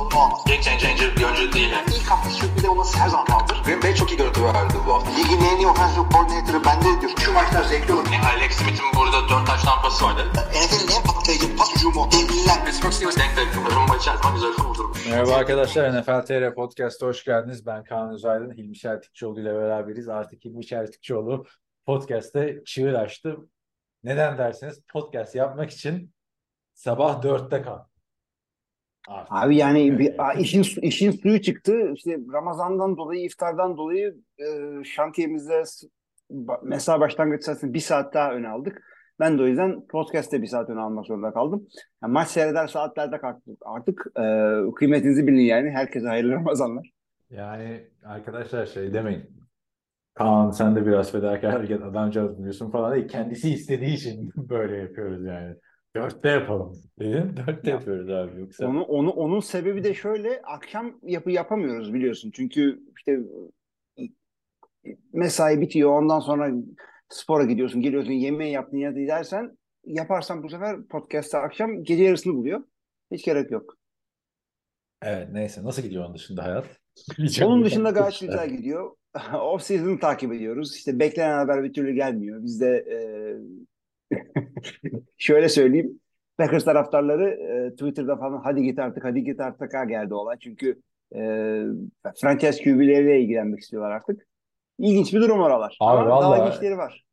sorunu olmaz. Game changer bir oyuncu değil. Yani. İlk hafta sürpriz olması her zaman kaldır. Green Bay çok iyi görüntü verdi bu hafta. Ligin en iyi offensive coordinator'ı bende diyor. Şu maçlar zevkli olur. Yani Alex Smith'in burada 4 taş tampası vardı. NFL'in en patlayıcı pas hücumu. Devliler. Pittsburgh Steelers denk denk. Rumba içerisinde güzel kurdurmuş. Merhaba arkadaşlar, NFL TR Podcast'a hoş geldiniz. Ben Kaan Özaydın, Hilmi Çeltikçioğlu ile beraberiz. Artık Hilmi Çeltikçioğlu podcast'te çığır açtı. Neden derseniz podcast yapmak için sabah dörtte kal. Artık. Abi yani bir, işin işin suyu çıktı. İşte Ramazan'dan dolayı, iftardan dolayı e, şantiyemizde mesai başlangıç saatini bir saat daha öne aldık. Ben de o yüzden podcast'te bir saat öne almak zorunda kaldım. Yani maç seyreder saatlerde kalktık artık. E, kıymetinizi bilin yani. Herkese hayırlı Ramazanlar. Yani arkadaşlar şey demeyin. Kaan sen de biraz fedakar hareket adamcağız diyorsun falan değil. Kendisi istediği için böyle yapıyoruz yani. Dörtte yapalım dedin. Dörtte yapıyoruz abi yoksa. Onu, onu, onun sebebi de şöyle akşam yapı yapamıyoruz biliyorsun. Çünkü işte e, mesai bitiyor ondan sonra spora gidiyorsun geliyorsun yemeği yaptın ya da dersen yaparsan bu sefer podcast'ta akşam gece yarısını buluyor. Hiç gerek yok. Evet neyse nasıl gidiyor onun dışında hayat? Onun dışında gayet güzel gidiyor. Off season'ı takip ediyoruz. İşte beklenen haber bir türlü gelmiyor. Biz de e, şöyle söyleyeyim. Packers taraftarları e, Twitter'da falan hadi git artık hadi git artık ha geldi olay. Çünkü e, franchise QB'leriyle ilgilenmek istiyorlar artık. İlginç bir durum oralar. Abi Ama daha ilginçleri var.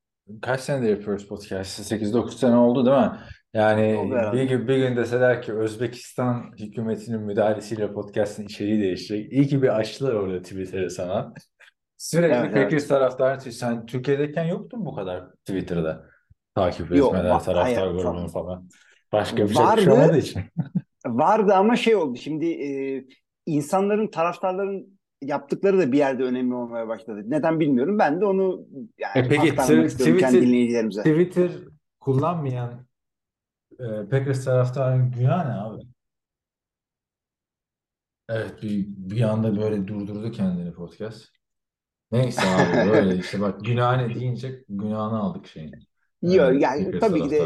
Kaç senedir yapıyoruz podcast'ı? 8-9 sene oldu değil mi? Yani bir gün, bir gün deseler ki Özbekistan hükümetinin müdahalesiyle podcast'ın içeriği değişecek. İyi ki bir açtılar orada Twitter'ı sana. Sürekli Evet, Packers taraftarı. Sen Türkiye'deyken yoktun bu kadar Twitter'da takip Yok, etmeler, va- taraftar hayır, grubunu falan. Başka bir şey, bir şey Vardı. olmadığı için. Vardı ama şey oldu. Şimdi e, insanların taraftarların yaptıkları da bir yerde önemli olmaya başladı. Neden bilmiyorum. Ben de onu yani E peki, Twitter- dinleyicilerimize. Twitter kullanmayan e, Packers taraftarının günahı ne abi? Evet bir, bir anda böyle durdurdu kendini podcast. Neyse abi böyle işte bak günah ne deyince günahını aldık şeyin. Yok Evet, yani tabii ki de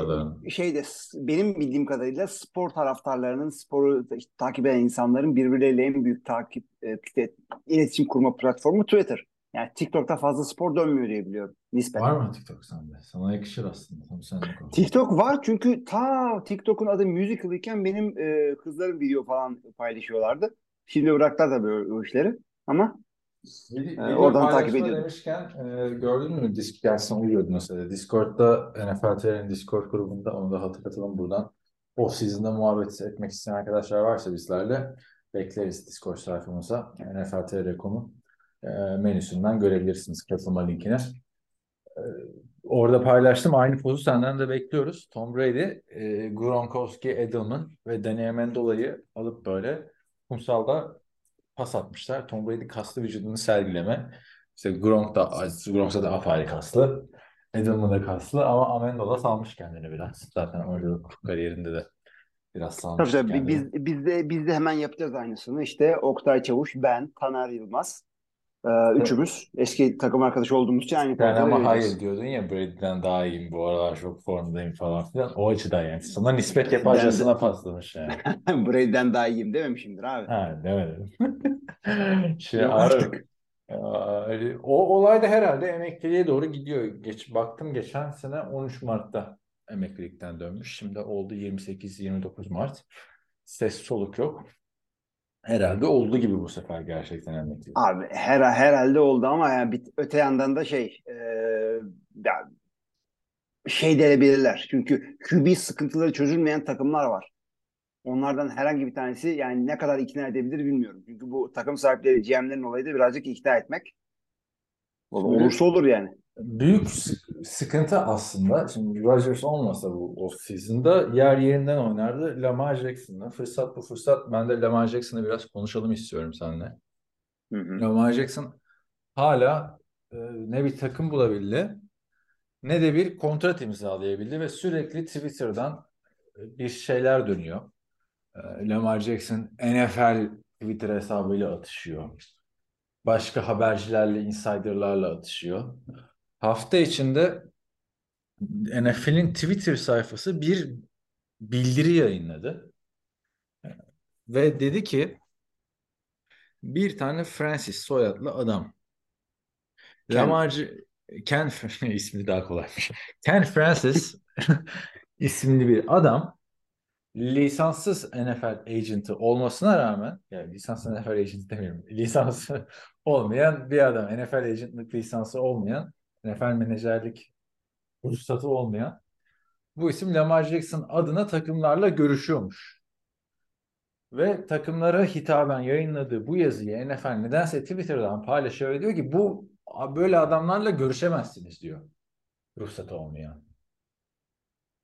şeyde s- benim bildiğim kadarıyla spor taraftarlarının sporu işte takip eden insanların birbirleriyle en büyük takip e, iletişim kurma platformu Twitter. Yani TikTok'ta fazla spor dönmüyor diye biliyorum nispeten. Var mı TikTok sende? Sana yakışır aslında. Tam olsun. TikTok var çünkü ta TikTok'un adı Musical iken benim e, kızlarım video falan paylaşıyorlardı. Şimdi bıraktılar tabii o, o işleri ama Video, Ee, video oradan takip ediyordum. demişken e, gördün mü disk dersen uyuyordu mesela. Discord'da NFL TR'nin Discord grubunda onu da hatırlatalım buradan. Off season'da muhabbet etmek isteyen arkadaşlar varsa bizlerle bekleriz Discord sayfamıza. NFL TR.com'un e, menüsünden görebilirsiniz katılma linkini. E, orada paylaştım. Aynı pozu senden de bekliyoruz. Tom Brady, e, Gronkowski, Edelman ve Danny Amendola'yı alıp böyle kumsalda pas atmışlar. Tom Brady kaslı vücudunu sergileme. İşte Gronk da, Gronk da apayrı kaslı. Edelman da kaslı ama Amendola salmış kendini biraz. Zaten oyunculuk kariyerinde de biraz salmış tabii tabii kendini. biz, biz de biz de hemen yapacağız aynısını. İşte Oktay Çavuş, ben, Taner Yılmaz. E, üçümüz eski takım arkadaşı olduğumuz için aynı Yani ama hayır diyordun ya Brady'den daha iyiyim bu aralar çok formdayım falan filan. O açıdan yani. Sana nispet yaparcasına paslamış yani. Brady'den daha iyiyim dememişimdir abi. Ha demedim. Şey, Yok artık. o olay da herhalde emekliliğe doğru gidiyor. Geç, baktım geçen sene 13 Mart'ta emeklilikten dönmüş. Şimdi oldu 28-29 Mart. Ses soluk yok. Herhalde oldu gibi bu sefer gerçekten emeklilik. Abi her, herhalde oldu ama yani bir, öte yandan da şey e, ya, şey denebilirler. Çünkü QB sıkıntıları çözülmeyen takımlar var. Onlardan herhangi bir tanesi yani ne kadar ikna edebilir bilmiyorum. Çünkü bu takım sahipleri GM'lerin olayı da birazcık ikna etmek. Olursa olur yani. Büyük sı- sıkıntı aslında. Şimdi Rodgers olmasa bu off season'da yer yerinden oynardı. Lamar Jackson'la. Fırsat bu fırsat. Ben de Lamar Jackson'la biraz konuşalım istiyorum seninle. Hı hı. Lamar Jackson hala e, ne bir takım bulabildi ne de bir kontrat imzalayabildi ve sürekli Twitter'dan e, bir şeyler dönüyor. E, Lamar Jackson NFL Twitter hesabıyla atışıyor. Başka habercilerle, insiderlarla atışıyor. Hafta içinde NFL'in Twitter sayfası bir bildiri yayınladı. Ve dedi ki bir tane Francis soyadlı adam Ken. Lamar Ken ismi daha kolaymış. Ken Francis isimli bir adam lisanssız NFL agent'ı olmasına rağmen yani lisanslı NFL agent demiyorum. Lisansı olmayan bir adam. NFL agentlık lisansı olmayan NFL menajerlik ruhsatı olmayan bu isim Lamar Jackson adına takımlarla görüşüyormuş. Ve takımlara hitaben yayınladığı bu yazıyı NFL nedense Twitter'dan paylaşıyor ve diyor ki bu böyle adamlarla görüşemezsiniz diyor. Ruhsatı olmayan.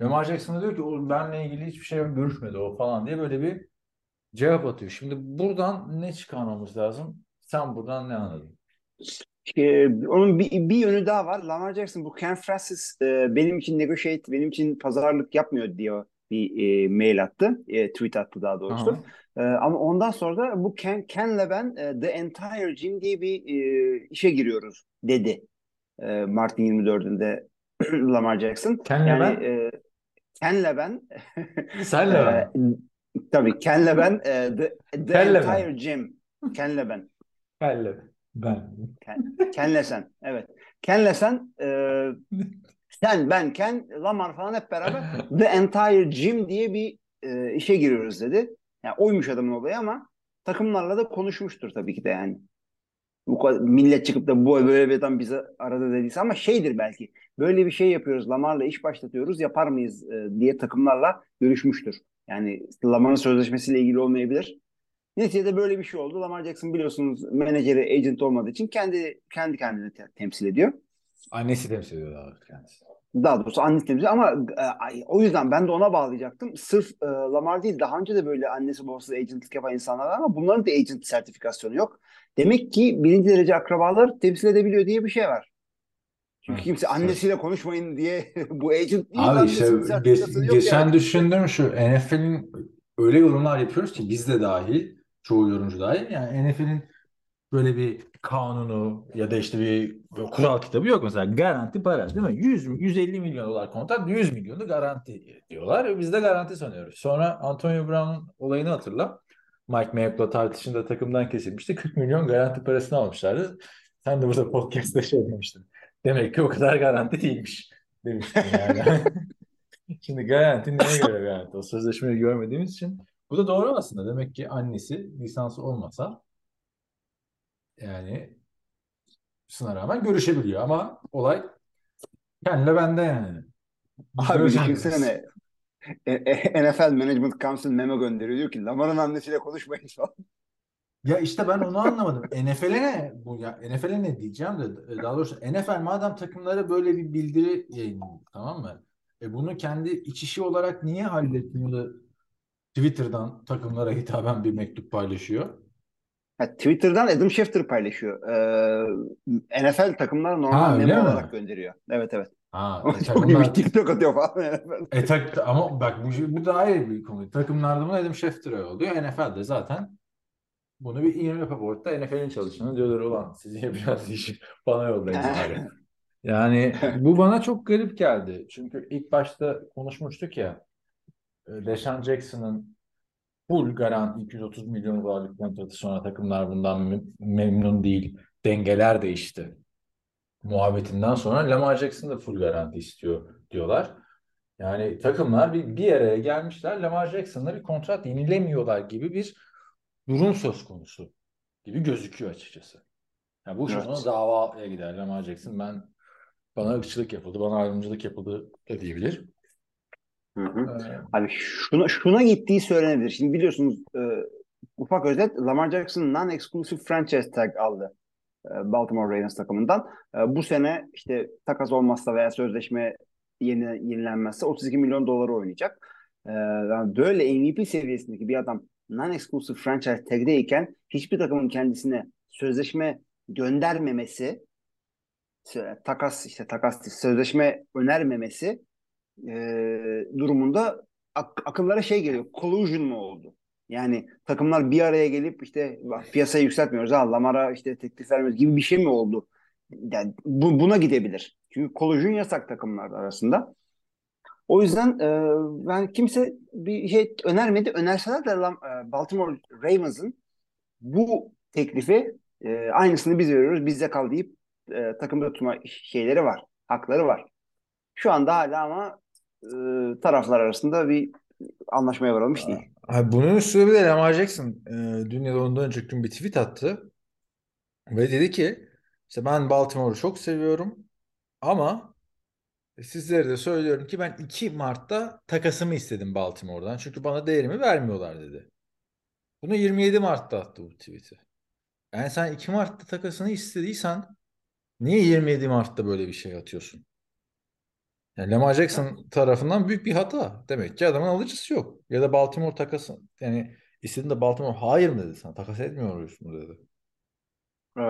Lamar Jackson diyor ki o benle ilgili hiçbir şey görüşmedi o falan diye böyle bir cevap atıyor. Şimdi buradan ne çıkarmamız lazım? Sen buradan ne anladın? Ee, onun bir, bir yönü daha var. Lamar Jackson bu Ken Francis e, benim için negotiate, benim için pazarlık yapmıyor diyor bir e, mail attı. E, tweet attı daha doğrusu. E, ama ondan sonra da bu Ken, Ken'le ben e, The Entire Gym diye bir e, işe giriyoruz dedi. E, Mart'ın 24'ünde Lamar Jackson. Ken'le yani, ben? E, Ken'le ben Senle ben. e, tabii Ken'le ben e, The, the Ken'le ben. Entire Gym. Ken'le ben. Senle ben. Ken, Ken'le sen. Evet. Ken'le sen e, sen, ben, Ken, Lamar falan hep beraber The Entire Gym diye bir e, işe giriyoruz dedi. Yani oymuş adamın olayı ama takımlarla da konuşmuştur tabii ki de yani. Bu millet çıkıp da bu böyle bir adam bize aradı dediyse ama şeydir belki. Böyle bir şey yapıyoruz. Lamar'la iş başlatıyoruz. Yapar mıyız e, diye takımlarla görüşmüştür. Yani Lamar'ın sözleşmesiyle ilgili olmayabilir. Neticede böyle bir şey oldu. Lamar Jackson biliyorsunuz menajeri, agent olmadığı için kendi kendi kendini te- temsil ediyor. Annesi temsil ediyor daha doğrusu kendisi. Daha doğrusu annesi temsil ediyor ama e, o yüzden ben de ona bağlayacaktım. Sırf e, Lamar değil daha önce de böyle annesi babası agentlik yapan insanlar var ama bunların da agent sertifikasyonu yok. Demek ki birinci derece akrabalar temsil edebiliyor diye bir şey var. Çünkü kimse annesiyle konuşmayın diye bu agent değil. Abi işte geç- geçen yani. düşündüğüm şu NFL'in öyle yorumlar yapıyoruz ki biz de dahil çoğu yorumcu dahil yani NFL'in böyle bir kanunu ya da işte bir kural kitabı yok mesela garanti para değil mi? 100 150 milyon dolar kontrat 100 milyonu garanti diyorlar. Biz de garanti sanıyoruz. Sonra Antonio Brown'un olayını hatırla. Mike Mayock'la tartışında takımdan kesilmişti. 40 milyon garanti parasını almışlardı. Sen de burada podcast'ta şey demiştin. Demek ki o kadar garanti değilmiş demiştin yani. Şimdi garanti neye göre garanti? O sözleşmeyi görmediğimiz için. Bu da doğru aslında. Demek ki annesi lisansı olmasa yani sına rağmen görüşebiliyor ama olay kendine bende yani. Abi düşünsene e, e, NFL Management Council memo gönderiyor. Diyor ki Lamar'ın annesiyle konuşmayın falan. Ya işte ben onu anlamadım. NFL'e ne bu ya NFL'e ne diyeceğim de daha doğrusu NFL madem takımlara böyle bir bildiri yayınlıyor tamam mı? E bunu kendi iç işi olarak niye halletmiyor da Twitter'dan takımlara hitaben bir mektup paylaşıyor? Ha, Twitter'dan Adam Schefter paylaşıyor. Ee, NFL takımlara normal Ha, memo mi? olarak gönderiyor. Evet evet. Ha, e, Çok takımlar, TikTok atıyor falan e, tak, ama bak bu, bu da ayrı bir konu. Takımlarda bunu Adam Schefter'e oluyor. NFL'de zaten bunu bir email raportta NFL'in çalışanı diyorlar olan sizin yapacağınız işi bana yollayın. Yani bu bana çok garip geldi. Çünkü ilk başta konuşmuştuk ya Deshaun Jackson'ın full garanti 230 milyon dolarlık kontratı sonra takımlar bundan mem- memnun değil. Dengeler değişti. Muhabbetinden sonra Lamar Jackson da full garanti istiyor diyorlar. Yani takımlar bir, bir araya gelmişler. Lamar Jackson'la bir kontrat yenilemiyorlar gibi bir durum söz konusu gibi gözüküyor açıkçası. Yani bu Evet. sonra davaya gider Lamar Jackson. Ben bana ırkçılık yapıldı, bana ayrımcılık yapıldı da diyebilir. Hı hı. Ee, Abi şuna, şuna gittiği söylenebilir. Şimdi biliyorsunuz e, ufak özet Lamar Jackson non-exclusive franchise tag aldı e, Baltimore Ravens takımından. E, bu sene işte takas olmazsa veya sözleşme yeni, yenilenmezse 32 milyon doları oynayacak. E, yani böyle MVP seviyesindeki bir adam non-exclusive franchise tag'deyken hiçbir takımın kendisine sözleşme göndermemesi takas işte takas sözleşme önermemesi e, durumunda ak- akıllara şey geliyor. Collusion mu oldu? Yani takımlar bir araya gelip işte piyasayı yükseltmiyoruz ha Lamar'a işte teklif vermiyoruz gibi bir şey mi oldu? Yani bu, buna gidebilir. Çünkü kolajın yasak takımlar arasında. O yüzden e, ben kimse bir şey önermedi. Önerseler de e, Baltimore Ravens'ın bu teklifi e, aynısını biz veriyoruz bizde kal deyip e, takımda tutma şeyleri var. Hakları var. Şu anda hala ama e, taraflar arasında bir anlaşmaya varılmış değil. Abi bunun üstüne bir de Lamar Jackson e, dün ya da ondan önceki gün bir tweet attı. Ve dedi ki işte ben Baltimore'u çok seviyorum ama sizlere de söylüyorum ki ben 2 Mart'ta takasımı istedim Baltimore'dan. Çünkü bana değerimi vermiyorlar dedi. Bunu 27 Mart'ta attı bu tweet'i. Yani sen 2 Mart'ta takasını istediysen niye 27 Mart'ta böyle bir şey atıyorsun? Yani Lamar Jackson tarafından büyük bir hata. Demek ki adamın alıcısı yok. Ya da Baltimore takası yani istediğinde Baltimore hayır mı dedi sana? Takas etmiyoruz mu dedi. Ee,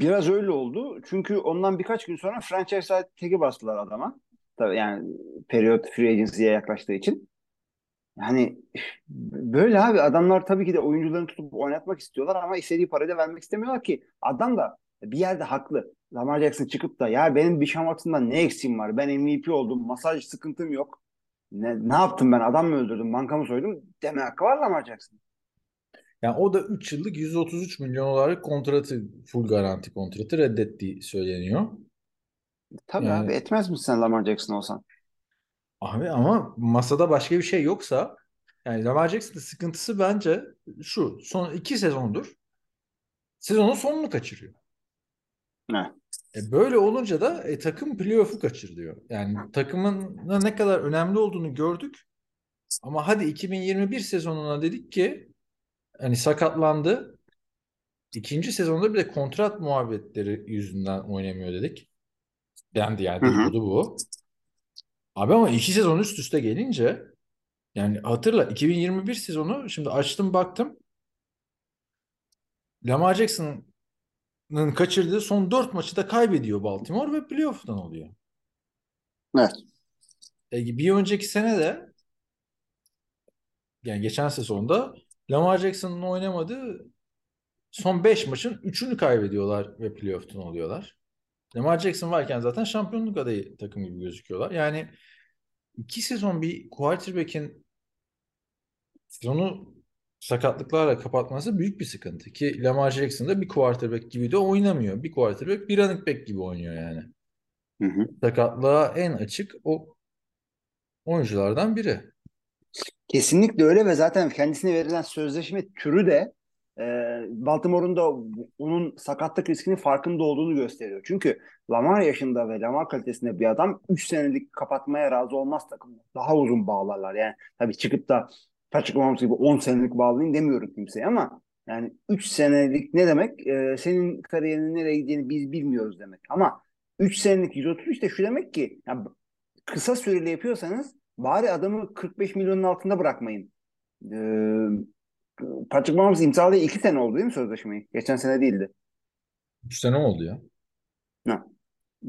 biraz öyle oldu. Çünkü ondan birkaç gün sonra franchise tag'i bastılar adama. Tabii yani periyot free agency'ye yaklaştığı için. Yani böyle abi adamlar tabii ki de oyuncularını tutup oynatmak istiyorlar ama istediği parayı da vermek istemiyorlar ki. Adam da bir yerde haklı. Lamar Jackson çıkıp da ya benim Bisham Watson'dan ne eksiğim var? Ben MVP oldum. Masaj sıkıntım yok. Ne, ne yaptım ben? Adam mı öldürdüm? Bankamı soydum? Deme hakkı var Lamar Jackson. Yani o da 3 yıllık 133 milyon dolarlık kontratı full garanti kontratı reddettiği söyleniyor. Tabii Yani- abi etmez misin sen Lamar Jackson olsan? Abi ama masada başka bir şey yoksa yani Lamar Jackson'ın sıkıntısı bence şu. Son iki sezondur sezonun sonunu kaçırıyor. Ne? E böyle olunca da e, takım playoff'u kaçırıyor. Yani takımın ne kadar önemli olduğunu gördük. Ama hadi 2021 sezonuna dedik ki hani sakatlandı. İkinci sezonda bir de kontrat muhabbetleri yüzünden oynamıyor dedik. Dendi yani dedikodu bu. Abi ama iki sezon üst üste gelince yani hatırla 2021 sezonu şimdi açtım baktım. Lamar Jackson'ın kaçırdığı son 4 maçı da kaybediyor Baltimore ve playoff'tan oluyor. Evet. E, bir önceki sene de yani geçen sezonda Lamar Jackson'ın oynamadığı son 5 maçın 3'ünü kaybediyorlar ve playoff'tan oluyorlar. Lamar Jackson varken zaten şampiyonluk adayı takım gibi gözüküyorlar. Yani iki sezon bir quarterback'in sezonu sakatlıklarla kapatması büyük bir sıkıntı. Ki Lamar Jackson da bir quarterback gibi de oynamıyor. Bir quarterback bir running back gibi oynuyor yani. Hı hı. Sakatlığa en açık o oyunculardan biri. Kesinlikle öyle ve zaten kendisine verilen sözleşme türü de e, Baltimore'un da onun sakatlık riskinin farkında olduğunu gösteriyor. Çünkü Lamar yaşında ve Lamar kalitesinde bir adam 3 senelik kapatmaya razı olmaz takımda. Daha uzun bağlarlar. Yani tabii çıkıp da Patrick Mahomes gibi 10 senelik bağlayın demiyorum kimseye ama yani 3 senelik ne demek? E, senin kariyerinin nereye gideceğini biz bilmiyoruz demek. Ama 3 senelik 133 de şu demek ki yani kısa süreli yapıyorsanız bari adamı 45 milyonun altında bırakmayın. Ee, Patrick Mahomes imzalayalı 2 sene oldu değil mi sözleşmeyi? Geçen sene değildi. 3 sene oldu ya.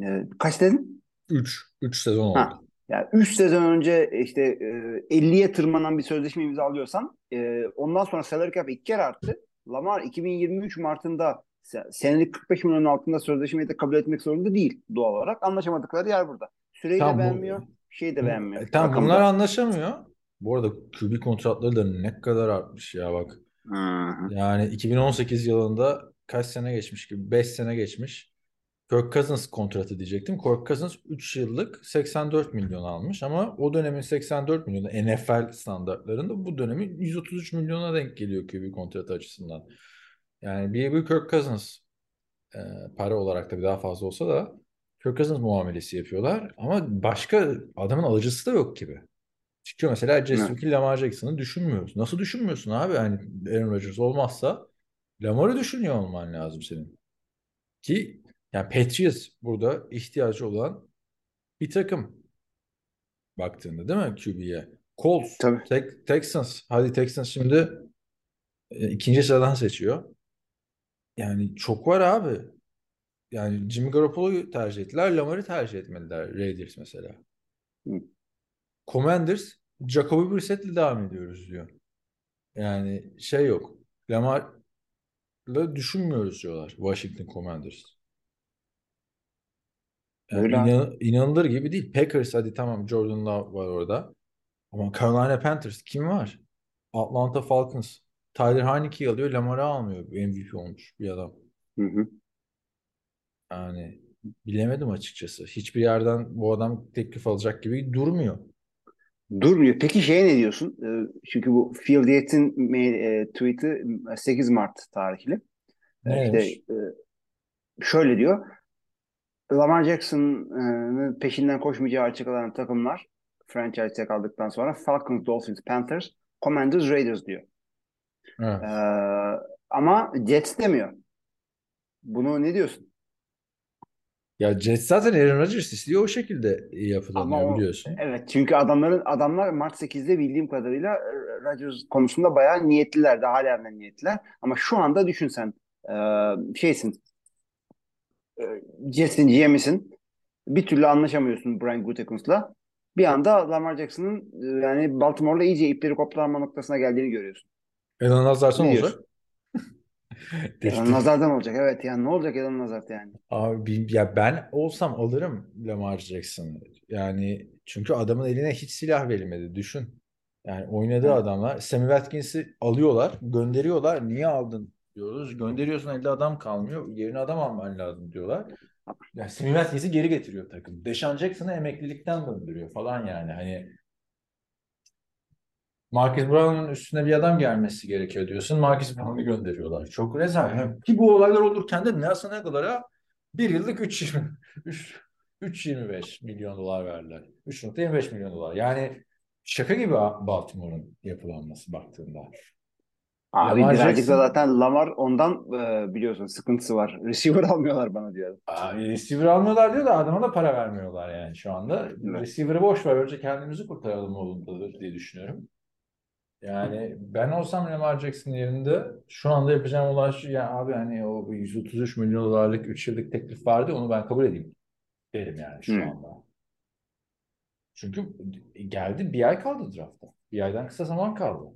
Ee, kaç dedin? 3. 3 sezon oldu. Ha. Yani 3 sezon önce işte e, 50'ye tırmanan bir sözleşme imzalıyorsan e, ondan sonra salary cap iki kere arttı. Lamar 2023 Mart'ında se- senelik 45 milyonun altında sözleşmeyi de kabul etmek zorunda değil doğal olarak. Anlaşamadıkları yer burada. Süreyi Tamam, de beğenmiyor, şeyi de beğenmiyor. E, tamam bunlar anlaşamıyor. Bu arada QB kontratları da ne kadar artmış ya bak. Hı hı. Yani 2018 yılında kaç sene geçmiş gibi 5 sene geçmiş. Kirk Cousins kontratı diyecektim. Kirk Cousins 3 yıllık 84 milyon almış ama o dönemin 84 milyonu NFL standartlarında bu dönemin 133 milyona denk geliyor QB kontratı açısından. Yani bir, bir Kirk Cousins e, para olarak tabii daha fazla olsa da Kirk Cousins muamelesi yapıyorlar ama başka adamın alıcısı da yok gibi. Çıkıyor mesela Jesse Lamar Jackson'ı düşünmüyoruz. Nasıl düşünmüyorsun abi? Hani Aaron Rodgers olmazsa Lamar'ı düşünüyor olman lazım senin. Ki yani Patriots burada ihtiyacı olan bir takım baktığında değil mi QB'ye? Colts, Tabii. Tex- Texans. Hadi Texans şimdi e, ikinci sıradan seçiyor. Yani çok var abi. Yani Jimmy Garoppolo'yu tercih ettiler. Lamar'ı tercih etmediler. Raiders mesela. Hı. Commanders Jacoby Brissett'le devam ediyoruz diyor. Yani şey yok. Lamar'la düşünmüyoruz diyorlar Washington Commanders. Yani Öyle abi. inan- inanılır gibi değil. Packers hadi tamam Jordan Love var orada. Ama Carolina Panthers kim var? Atlanta Falcons. Tyler Heinicke'yi alıyor. Lamar'ı almıyor. MVP olmuş bir adam. Hı hı. Yani bilemedim açıkçası. Hiçbir yerden bu adam teklif alacak gibi durmuyor. Durmuyor. Peki şeye ne diyorsun? Ee, çünkü bu Phil mail- e, tweet'i 8 Mart tarihli. Ne İşte e, şöyle diyor. Lamar Jackson'ın peşinden koşmayacağı açıklanan takımlar franchise'e kaldıktan sonra Falcons, Dolphins, Panthers, Commanders, Raiders diyor. Evet. Ee, ama Jets demiyor. Bunu ne diyorsun? Ya Jets zaten Aaron Rodgers istiyor o şekilde yapılanıyor Ama o- biliyorsun. Evet çünkü adamların adamlar Mart 8'de bildiğim kadarıyla e, Rodgers konusunda bayağı niyetliler. Daha halen niyetliler. Ama şu anda düşünsen e, şeysin e, Jets'in GM'isin. Bir türlü anlaşamıyorsun Brian Gutekunst'la. Bir anda Lamar Jackson'ın e, yani Baltimore'la iyice ipleri koplarma noktasına geldiğini görüyorsun. Ne diyorsun? olacak? Alan Lazard'dan olacak. Evet yani ne olacak Alan Lazard yani? Abi ya ben olsam alırım Lamar Jackson'ı. Yani çünkü adamın eline hiç silah verilmedi. Düşün. Yani oynadığı Evet. adamlar Sammy Watkins'i alıyorlar, gönderiyorlar. Niye aldın diyoruz. Gönderiyorsun elde adam kalmıyor. Yerine adam alman lazım diyorlar. Yani geri getiriyor takım. Deshaun Jackson'ı emeklilikten döndürüyor falan yani. Hani Marcus Brown'un üstüne bir adam gelmesi gerekiyor diyorsun. Marcus Brown'u gönderiyorlar. Çok rezalet. Ki bu olaylar olurken de Nelson Aguilar'a bir yıllık 3.20 3 3.25 milyon dolar verdiler. 3.25 milyon dolar. Yani şaka gibi Baltimore'un yapılanması baktığında. Abi Lamar birazcık da Jackson- zaten Lamar ondan e, biliyorsun sıkıntısı var. Receiver almıyorlar bana diyor. Aa, receiver almıyorlar diyor da adama da para vermiyorlar yani şu anda. Evet. Receiver'ı boş ver. Önce kendimizi kurtaralım yolundadır diye düşünüyorum. Yani ben olsam Lamar Jackson yerinde şu anda yapacağım olay şu ya abi hani o 133 milyon dolarlık 3 yıllık teklif vardı onu ben kabul edeyim derim yani şu Hmm. anda. Çünkü geldi bir ay kaldı draftta. Bir aydan kısa zaman kaldı.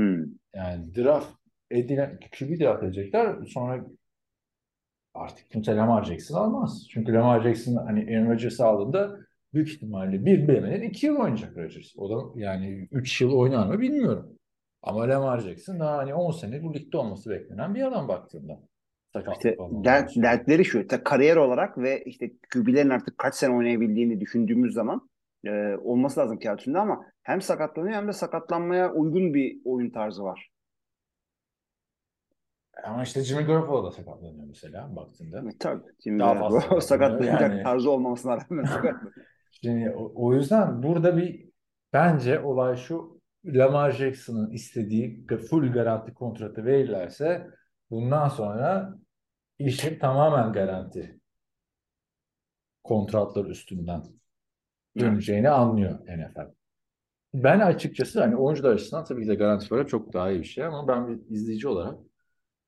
Hmm. Yani draft edilen QB draft edecekler. Sonra artık kimse Lamar Jackson almaz. Çünkü Lamar Jackson hani Aaron Rodgers'ı aldığında büyük ihtimalle bir bilemeden iki yıl oynayacak Rodgers. O da yani üç yıl oynar mı bilmiyorum. Ama Lamar Jackson daha hani 10 sene bu ligde olması beklenen bir adam baktığında. İşte dert, dertleri şu. Kariyer olarak ve işte QB'lerin artık kaç sene oynayabildiğini düşündüğümüz zaman e, olması lazım kağıt üstünde ama hem sakatlanıyor hem de sakatlanmaya uygun bir oyun tarzı var. Ama işte Jimmy Garoppolo da sakatlanıyor mesela baktığında. E, tabii. Daha fazla sakatlanıyor. sakatlanacak Yani- tarzı olmamasına rağmen sakatlanıyor. Şimdi o, o yüzden burada bir bence olay şu Lamar Jackson'ın istediği full garanti kontratı verirlerse bundan sonra işi tamamen garanti kontratlar üstünden döneceğini anlıyor NFL. Ben açıkçası hani oyuncular açısından tabii ki de garanti para çok daha iyi bir şey ama ben bir izleyici olarak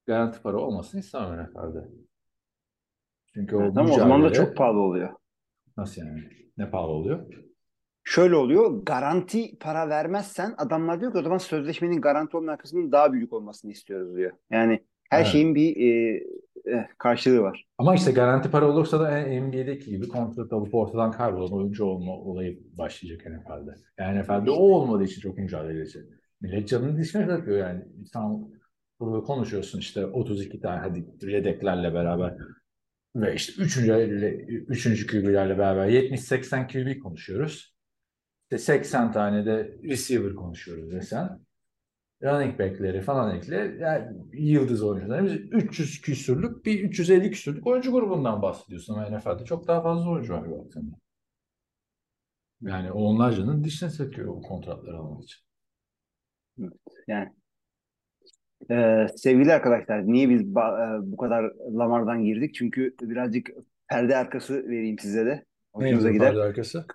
garanti para olmasını istemem NFL'de. Çünkü o Evet, ama o zaman da çok pahalı oluyor. Nasıl yani? Ne pahalı oluyor? Şöyle oluyor. Garanti para vermezsen adamlar diyor ki o zaman sözleşmenin garanti olmayan kısmının daha büyük olmasını istiyoruz diyor. Yani her Evet. şeyin bir e, karşılığı var. Ama işte garanti para olursa da NBA'deki gibi kontrat alıp ortadan kaybolan oyuncu olma olayı başlayacak NFL'de. Yani NFL'de o olmadığı için çok mücadeleci. Millet canını dişine takıyor yani. Sen burada konuşuyorsun işte 32 tane hadi yedeklerle beraber ve işte 3. 3. QB'lerle beraber 70-80 QB konuşuyoruz. İşte 80 tane de receiver konuşuyoruz desen. Running back'leri falan ekle. Yani yıldız oyuncuları. Biz 300 küsürlük bir 350 küsürlük oyuncu grubundan bahsediyorsun ama NFL'de çok daha fazla oyuncu var baktığında. Yani onlarcanın dişine sıkıyor o kontratları almak için. Yani Ee, sevgili arkadaşlar niye biz ba- e, bu kadar Lamar'dan girdik? Çünkü birazcık perde arkası vereyim size de. Hoşunuza gider. perde arkası?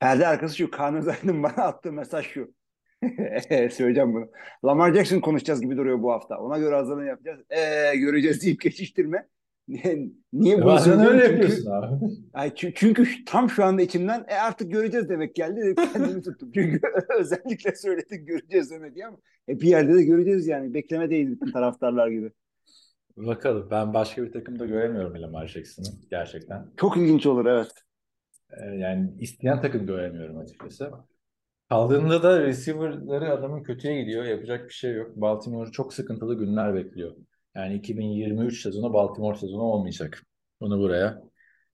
Perde arkası şu. Kaan Özaydın bana attığı mesaj şu. Söyleyeceğim bunu. Lamar Jackson konuşacağız gibi duruyor bu hafta. Ona göre hazırlığı yapacağız. Ee, göreceğiz deyip geçiştirme. Niye, niye bunu Bazen öyle Çünkü- yapıyorsun abi. Ay, çü- çünkü tam şu anda içimden e artık göreceğiz demek geldi. Kendimi tuttum. Çünkü özellikle söyledik göreceğiz demedi ama e, bir yerde de göreceğiz yani. Beklemedeyiz bütün taraftarlar gibi. Bakalım. Ben başka bir takımda göremiyorum Lamar Jackson'ı gerçekten. Çok ilginç olur evet. Ee, yani isteyen takım göremiyorum açıkçası. Kaldığında da receiver'ları adamın kötüye gidiyor. Yapacak bir şey yok. Baltimore çok sıkıntılı günler bekliyor. Yani 2023 sezonu Baltimore sezonu olmayacak. Bunu buraya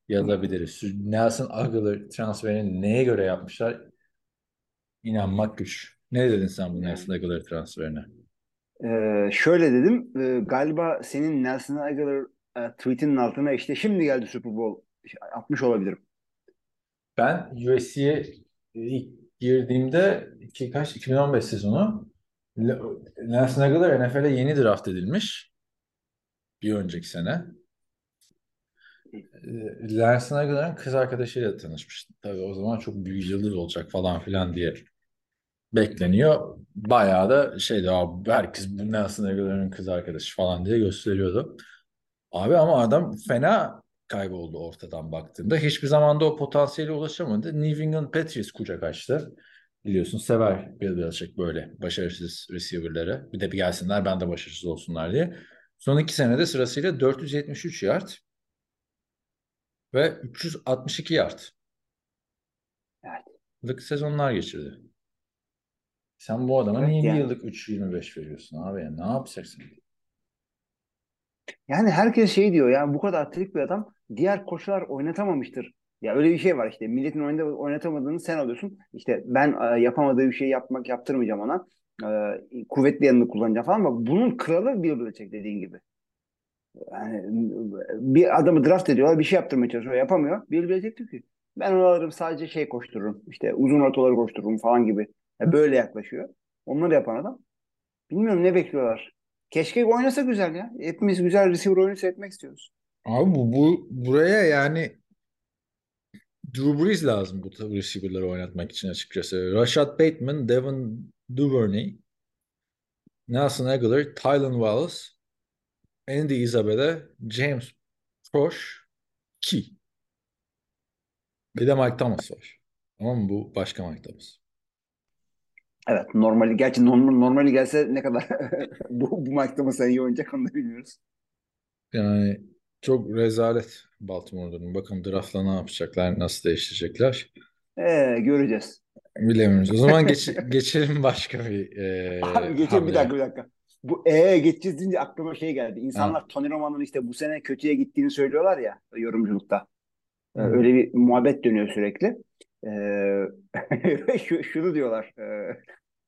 yazabiliriz. Nelson Aguilar transferini neye göre yapmışlar? İnanmak güç. Ne dedin sen bu Nelson Aguilar transferine? Ee, şöyle dedim. e, galiba senin Nelson Aguilar e, tweetinin altına işte şimdi geldi Super Bowl atmış olabilirim. Ben USC'ye ilk girdiğimde iki, kaç 2015 sezonu Nelson Aguilar NFL'e yeni draft edilmiş. Bir önceki sene. Ee, Nelson Aguilar'ın kız arkadaşıyla tanışmıştım. Tabii o zaman çok büyük yıldız olacak falan filan diye bekleniyor. Bayağı da şeydi abi herkes Nelson Aguilar'ın kız arkadaşı falan diye gösteriyordu. Abi ama adam fena kayboldu ortadan baktığında. Hiçbir zaman da o potansiyele ulaşamadı. New England Patriots kucak açtı. Biliyorsun sever Bill Belichick böyle başarısız receiver'ları. Bir de bir gelsinler ben de başarısız olsunlar diye. Son iki senede sırasıyla 473 yard ve 362 yard. Evet. Lık sezonlar geçirdi. Sen bu adama Evet, niye bir yani. yıllık 3.25 veriyorsun abi ya? Ne yapacaksın? Yani herkes şey diyor yani bu kadar atletik bir adam diğer koçlar oynatamamıştır. Ya öyle bir şey var işte milletin oyunda oynatamadığını sen alıyorsun. İşte ben e, yapamadığı bir şey yapmak yaptırmayacağım ona. E, kuvvetli yanını kullanacağım falan ama bunun kralı Bill Belichick dediğin gibi. Yani bir adamı draft ediyorlar bir şey yaptırmaya çalışıyor yapamıyor. Bill Belichick diyor ki ben onu alırım sadece şey koştururum işte uzun ortaları koştururum falan gibi. Ya böyle yaklaşıyor. Onları yapan adam. Bilmiyorum ne bekliyorlar. Keşke oynasa güzel ya. Hepimiz güzel receiver oyunu seyretmek istiyoruz. Abi bu, bu buraya yani Drew Brees lazım bu receiver'ları oynatmak için açıkçası. Rashad Bateman, Devin Duvernay, Nelson Aguilar, Tylan Wallace, Andy Isabella, James Proche, ki. Bir de Mike Thomas var. Ama bu başka Mike Thomas. Evet normali gerçi normal, normali gelse ne kadar bu, bu Mike Thomas'a iyi oynayacak onu da bilmiyoruz. Yani çok rezalet Baltimore durumu. Bakın draftla ne yapacaklar, nasıl değiştirecekler. Ee, göreceğiz. Bilemiyoruz. O zaman geç, geçelim başka bir e, Abi geçelim bir hamleye. dakika bir dakika. Bu ee geçeceğiz deyince aklıma şey geldi. İnsanlar Tony Romo'nun işte bu sene kötüye gittiğini söylüyorlar ya yorumculukta. Hı. Öyle bir muhabbet dönüyor sürekli. Şu, şunu diyorlar. Ee,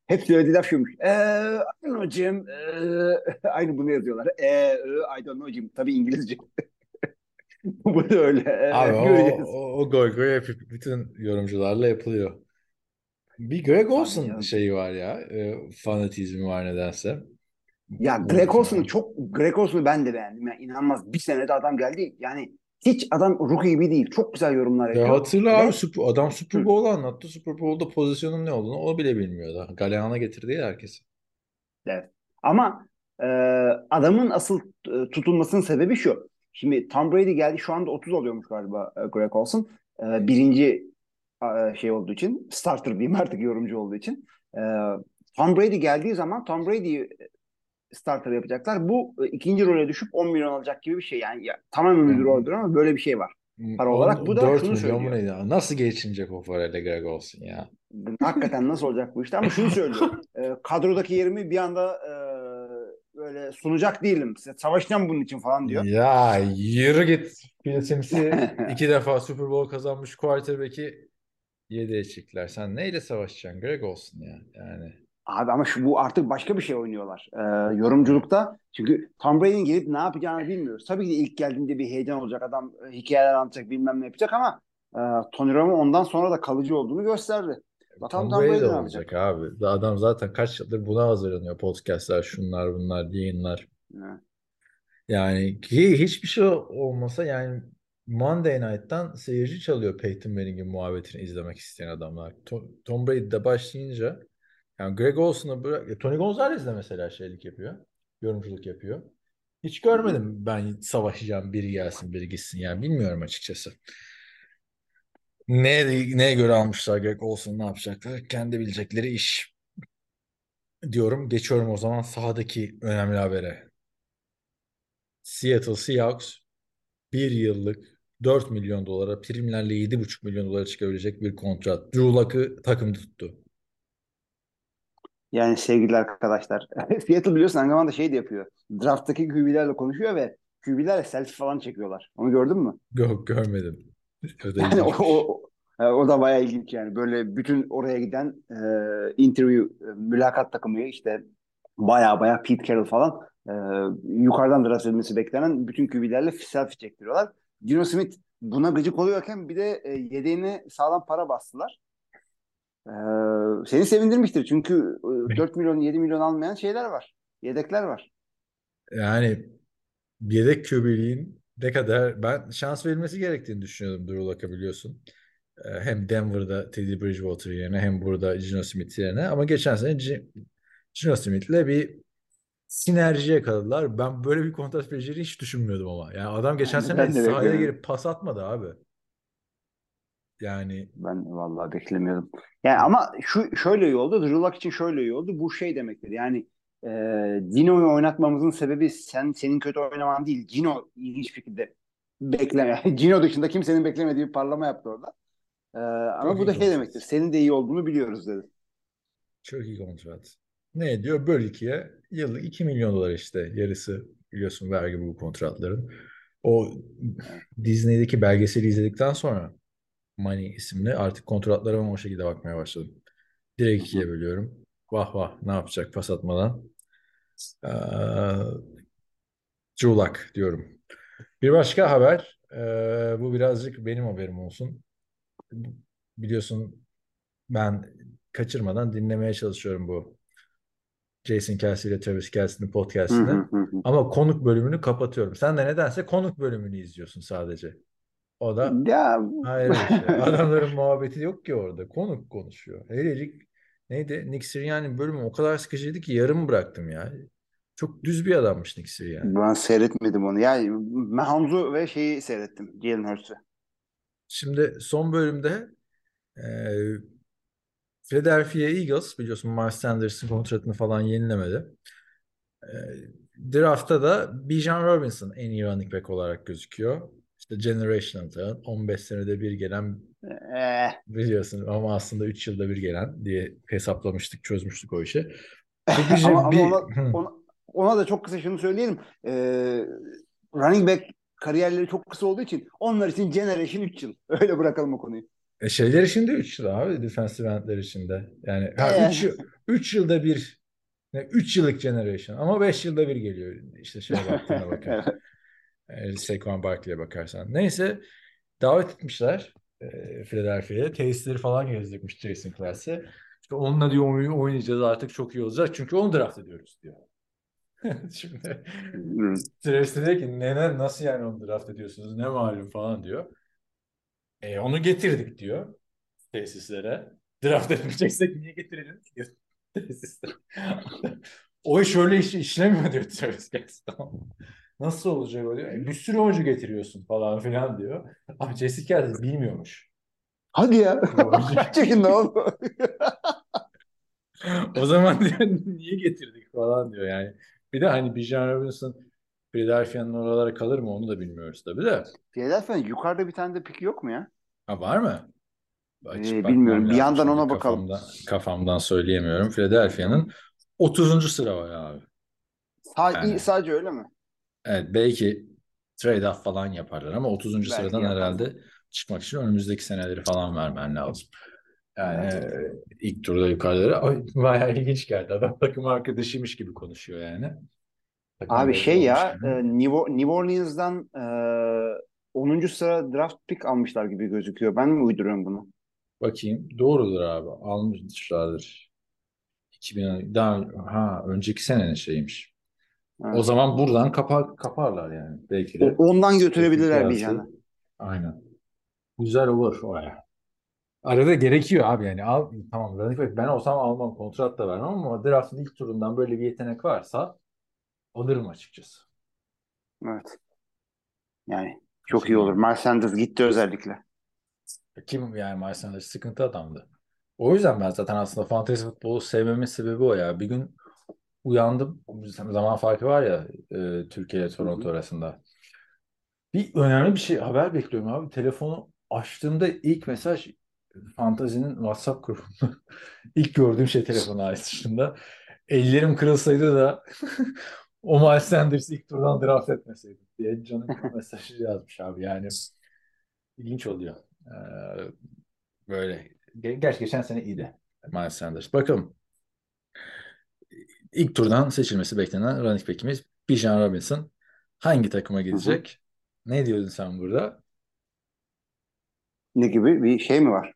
hep söylediği laf şuymuş. Ee, I don't know Jim. Ee, aynı bunu yazıyorlar. Ee, I don't know Jim. Tabii İngilizce. Bu da öyle. Abi o, o, o goy goy hep bütün yorumcularla yapılıyor. Bir Greg Olson şeyi var ya. E, fanatizmi var nedense. Ya Greg Olson'u çok Greg Olson'u ben de beğendim. Yani inanılmaz. Bir senede adam geldi. Yani hiç adam rookie gibi değil. Çok güzel yorumlar Ya yapıyor. hatırla Ve- abi Super, adam Super Hı. Bowl anlattı. Super Bowl'da pozisyonun ne olduğunu o bile bilmiyordu. Galeana getirdi ya herkesi. Evet. Ama e, adamın asıl e, tutulmasının sebebi şu. Şimdi Tom Brady geldi. Şu anda 30 oluyormuş galiba e, Greg Olson. E, birinci e, şey olduğu için. Starter diyeyim artık yorumcu olduğu için. E, Tom Brady geldiği zaman Tom Brady'yi starter yapacaklar. Bu e, ikinci role düşüp 10 milyon alacak gibi bir şey. Yani ya, tamamen bir Hı. roldür ama böyle bir şey var. Para olarak bu da 4 şunu milyon söylüyor. neydi? Nasıl geçinecek o parayla Greg Olson ya? Hakikaten nasıl olacak bu işte ama şunu söylüyor. E, kadrodaki yerimi bir anda e, böyle sunacak değilim. Savaşacağım bunun için falan diyor. Ya yürü git. Phil Sims'i iki defa Super Bowl kazanmış quarterback'i yedi çıktılar. Sen neyle savaşacaksın Greg Olson ya? Yani Abi ama şu bu artık başka bir şey oynuyorlar. E, yorumculukta çünkü Tom Brady'nin gelip ne yapacağını bilmiyoruz. Tabii ki de ilk geldiğinde bir heyecan olacak. Adam e, hikayeler anlatacak bilmem ne yapacak ama e, Tony Romo ondan sonra da kalıcı olduğunu gösterdi. Bakalım Tom Tom Brady Brady de olacak abi. Adam zaten kaç yıldır buna hazırlanıyor. Podcastlar, şunlar bunlar, yayınlar. Evet. Yani ki hiçbir şey olmasa yani Monday Night'tan seyirci çalıyor Peyton Manning'in muhabbetini izlemek isteyen adamlar. To- Tom Brady'de başlayınca yani Greg Olson'ı bırak. Tony Gonzalez de mesela şeylik yapıyor. Yorumculuk yapıyor. Hiç görmedim ben savaşacağım biri gelsin biri gitsin yani bilmiyorum açıkçası. Ne, neye göre almışlar Greg Olson'u ne yapacaklar? Kendi bilecekleri iş diyorum. Geçiyorum o zaman sahadaki önemli habere. Seattle Seahawks bir yıllık 4 milyon dolara primlerle 7,5 milyon dolara çıkabilecek bir kontrat. Drew Luck'ı takımda tuttu. Yani sevgili arkadaşlar. Seattle biliyorsun aynı zamanda şey de yapıyor. Draft'taki QB'lerle konuşuyor ve QB'lerle selfie falan çekiyorlar. Onu gördün mü? Yok görmedim. Da Yani o, o, o, o da bayağı ilginç yani. Böyle bütün oraya giden e, interview, e, mülakat takımı işte bayağı bayağı Pete Carroll falan e, yukarıdan draft edilmesi beklenen bütün QB'lerle selfie çektiriyorlar. Gino Smith buna gıcık oluyorken bir de e, yedeğine sağlam para bastılar. E, seni sevindirmiştir çünkü e, 4 milyon 7 milyon almayan şeyler var. Yedekler var. Yani yedek QB'liğin ne kadar ben şans verilmesi gerektiğini düşünüyordum Drew Luck'a biliyorsun. Ee, Hem Denver'da Teddy Bridgewater yerine hem burada Geno Smith yerine ama geçen sene G- Geno Smith'le bir sinerji yakaladılar. Ben böyle bir kontrat vereceğini hiç düşünmüyordum ama. Yani adam geçen de- sene sahaya girip pas atmadı abi. Yani Ben vallahi beklemiyordum. Yani ama şu şöyle iyi oldu. Drew Lock için şöyle iyi oldu. Bu şey demektir. Yani e, Gino'yu oynatmamızın sebebi sen senin kötü oynaman değil. Gino ilginç bir şekilde bekleme. Gino dışında kimsenin beklemediği bir parlama yaptı orada. E, ama Çok bu da şey kontrat. demektir. Senin de iyi olduğunu biliyoruz dedi. çok iyi kontrat. Ne ediyor? Böl ikiye. Yıllık 2 milyon dolar işte. Yarısı biliyorsun vergi bu kontratların. O Disney'deki belgeseli izledikten sonra Money isimli artık kontratlarıma o şekilde bakmaya başladım. Direkt ikiye bölüyorum. Vah vah ne yapacak pas atmadan. Ee, Luck diyorum. Bir başka haber. ee, bu birazcık benim haberim olsun. Biliyorsun ben kaçırmadan dinlemeye çalışıyorum bu Jason Kelsey ile Travis Kelsey'nin podcastini. Ama konuk bölümünü kapatıyorum. Sen de nedense konuk bölümünü izliyorsun sadece. O da Ya ayrı bir şey. Adamların muhabbeti yok ki orada. Konuk konuşuyor. Helecik neydi? Nick Sirianni'nin bölümü o kadar sıkıcıydı ki yarım bıraktım ya. Çok düz bir adammış Nick Sirianni. ben seyretmedim onu. Ya Mahomes'u ve şeyi seyrettim. Jalen Hurts'u. Şimdi son bölümde e, Philadelphia Eagles biliyorsun Miles Sanders'ın kontratını falan yenilemedi. E, draftta da Bijan Robinson en iyi running back olarak gözüküyor. İşte generational talent, 15 senede bir gelen Eh, biliyorsun ama aslında 3 yılda bir gelen diye hesaplamıştık, çözmüştük o işi. Bu Bijan- ama, ama bir- ona, Hı. ona, ona da çok kısa şunu söyleyelim. Ee, running back kariyerleri çok kısa olduğu için onlar için generation 3 yıl. Öyle bırakalım o konuyu. E şeyler için de 3 yıl abi. Defensive endler için de. Yani Ee. 3 yıl, üç yılda bir 3 yıllık generation ama 5 yılda bir geliyor. İşte şeye baktığına bakar. Saquon Barkley'e bakarsan. Neyse davet etmişler e, Philadelphia'ya. Tesisleri falan gezdirmiş Jason Class'e. İşte onunla diyor oyun oynayacağız artık çok iyi olacak. Çünkü onu draft ediyoruz diyor. Şimdi. Travis diyor ki neden nasıl yani onu draft ediyorsunuz ne malum falan diyor. E, onu getirdik diyor tesislere. Draft etmeyeceksek niye getirelim diyor tesislere. o iş öyle iş, işlemiyor diyor Travis Kelce. Tamam. Nasıl olacak o diyor. E, bir sürü oyuncu getiriyorsun falan filan diyor. Ama Jesse Kelce bilmiyormuş. Hadi ya. Kaç yaşında oldu? o zaman diyor niye getirdik falan diyor yani. Bir de hani Bijan Robinson Philadelphia'nın oralara kalır mı onu da bilmiyoruz tabii de. Philadelphia'nın yukarıda bir tane de piki yok mu ya? Ha var mı? Açıp Ee, bilmiyorum. Bir yandan ona bakalım. Kafamda, kafamdan söyleyemiyorum. Philadelphia'nın 30. sıra var abi. Sa- Yani. Sadece öyle mi? Evet belki trade off falan yaparlar ama 30. Belki sıradan yaparlar. herhalde çıkmak için önümüzdeki seneleri falan vermen lazım. Yani e, ilk turda yukarıları Ay, bayağı ilginç geldi. Adam takım arkadaşıymış gibi konuşuyor yani. Takım Abi şey ya gibi. e, New, New Orleans'dan e, 10. sıra draft pick almışlar gibi gözüküyor. Ben mi uyduruyorum bunu? Bakayım. Doğrudur abi. Almışlardır. 2000 daha ha önceki senenin şeymiş. O zaman buradan kapar kaparlar yani belki de. Ondan götürebilirler bir yana. Aynen. Güzel olur o ya. Arada gerekiyor abi yani. Al, tamam running back ben olsam almam kontrat da vermem ama draftın ilk turundan böyle bir yetenek varsa alırım açıkçası. Evet. Yani çok iyi olur. Miles Sanders gitti özellikle. Kim yani Miles Sanders sıkıntı adamdı. O yüzden ben zaten aslında fantasy futbolu sevmemin sebebi o ya. Bir gün uyandım. Zaman farkı var ya e, Türkiye ile Toronto arasında. Bir önemli bir şey haber bekliyorum abi. Telefonu açtığımda ilk mesaj Fantazi'nin WhatsApp grubunda. ilk gördüğüm şey telefonu açtığımda. Ellerim kırılsaydı da o Miles Sanders'ı ilk turdan draft etmeseydim diye canım mesajı yazmış abi. Yani ilginç oluyor. Ee, böyle. Gerçi geçen sene iyiydi Miles Sanders. Bakalım. İlk turdan seçilmesi beklenen running back'imiz Bijan Robinson. Hangi takıma gidecek? Ne diyordun sen burada? Ne gibi bir şey mi var?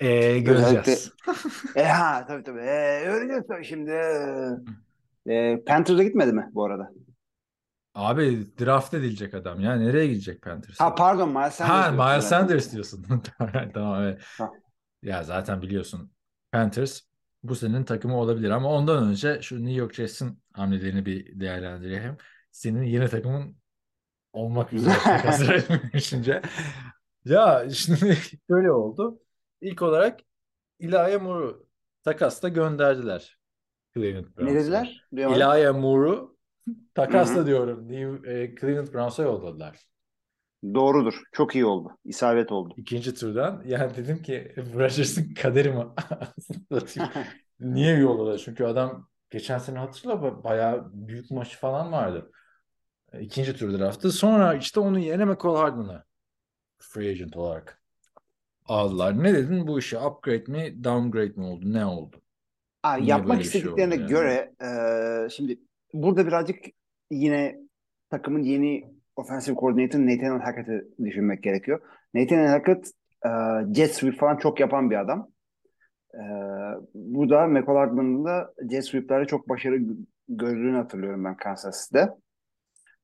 Ee, göreceğiz. e ha tabii tabii. E, öğreneceğiz tabii şimdi. E, Panthers'a gitmedi mi bu arada? Abi draft edilecek adam ya. Nereye gidecek Panthers? Ha pardon Miles Sanders. Ha diyorsun Miles. Sanders diyorsun. tamam evet. Ha. Ya zaten biliyorsun Panthers bu senin takımı olabilir ama ondan önce şu New York Jets'in hamlelerini bir değerlendirelim. Senin yeni takımın olmak üzere hazır etmişince. Ya şimdi böyle oldu. İlk olarak Elijah Moore'u takasla gönderdiler. Cleveland Ne dediler? Elijah Moore'u takasla diyorum. New, e, Cleveland Browns'a yolladılar. Doğrudur. Çok iyi oldu. İsabet oldu. İkinci turdan. Yani dedim ki Rodgers'ın kaderi mi? Niye yolladılar? Çünkü adam geçen sene hatırla ba- bayağı büyük maçı falan vardı. E, İkinci tur draftı. Sonra işte onun yerine McCall Hardman'ı free agent olarak aldılar. Ne dedin bu işi? Upgrade mi, downgrade mi oldu? Ne oldu? Aa, Niye yapmak şey istediklerine oldu yani? göre e, şimdi burada birazcık yine takımın yeni offensive coordinator Nathaniel Hackett'i düşünmek gerekiyor. Nathaniel Hackett e, jet sweep falan çok yapan bir adam. E, bu da McCall da jet sweep'lerde çok başarı gö- gördüğünü hatırlıyorum ben Kansas City'de.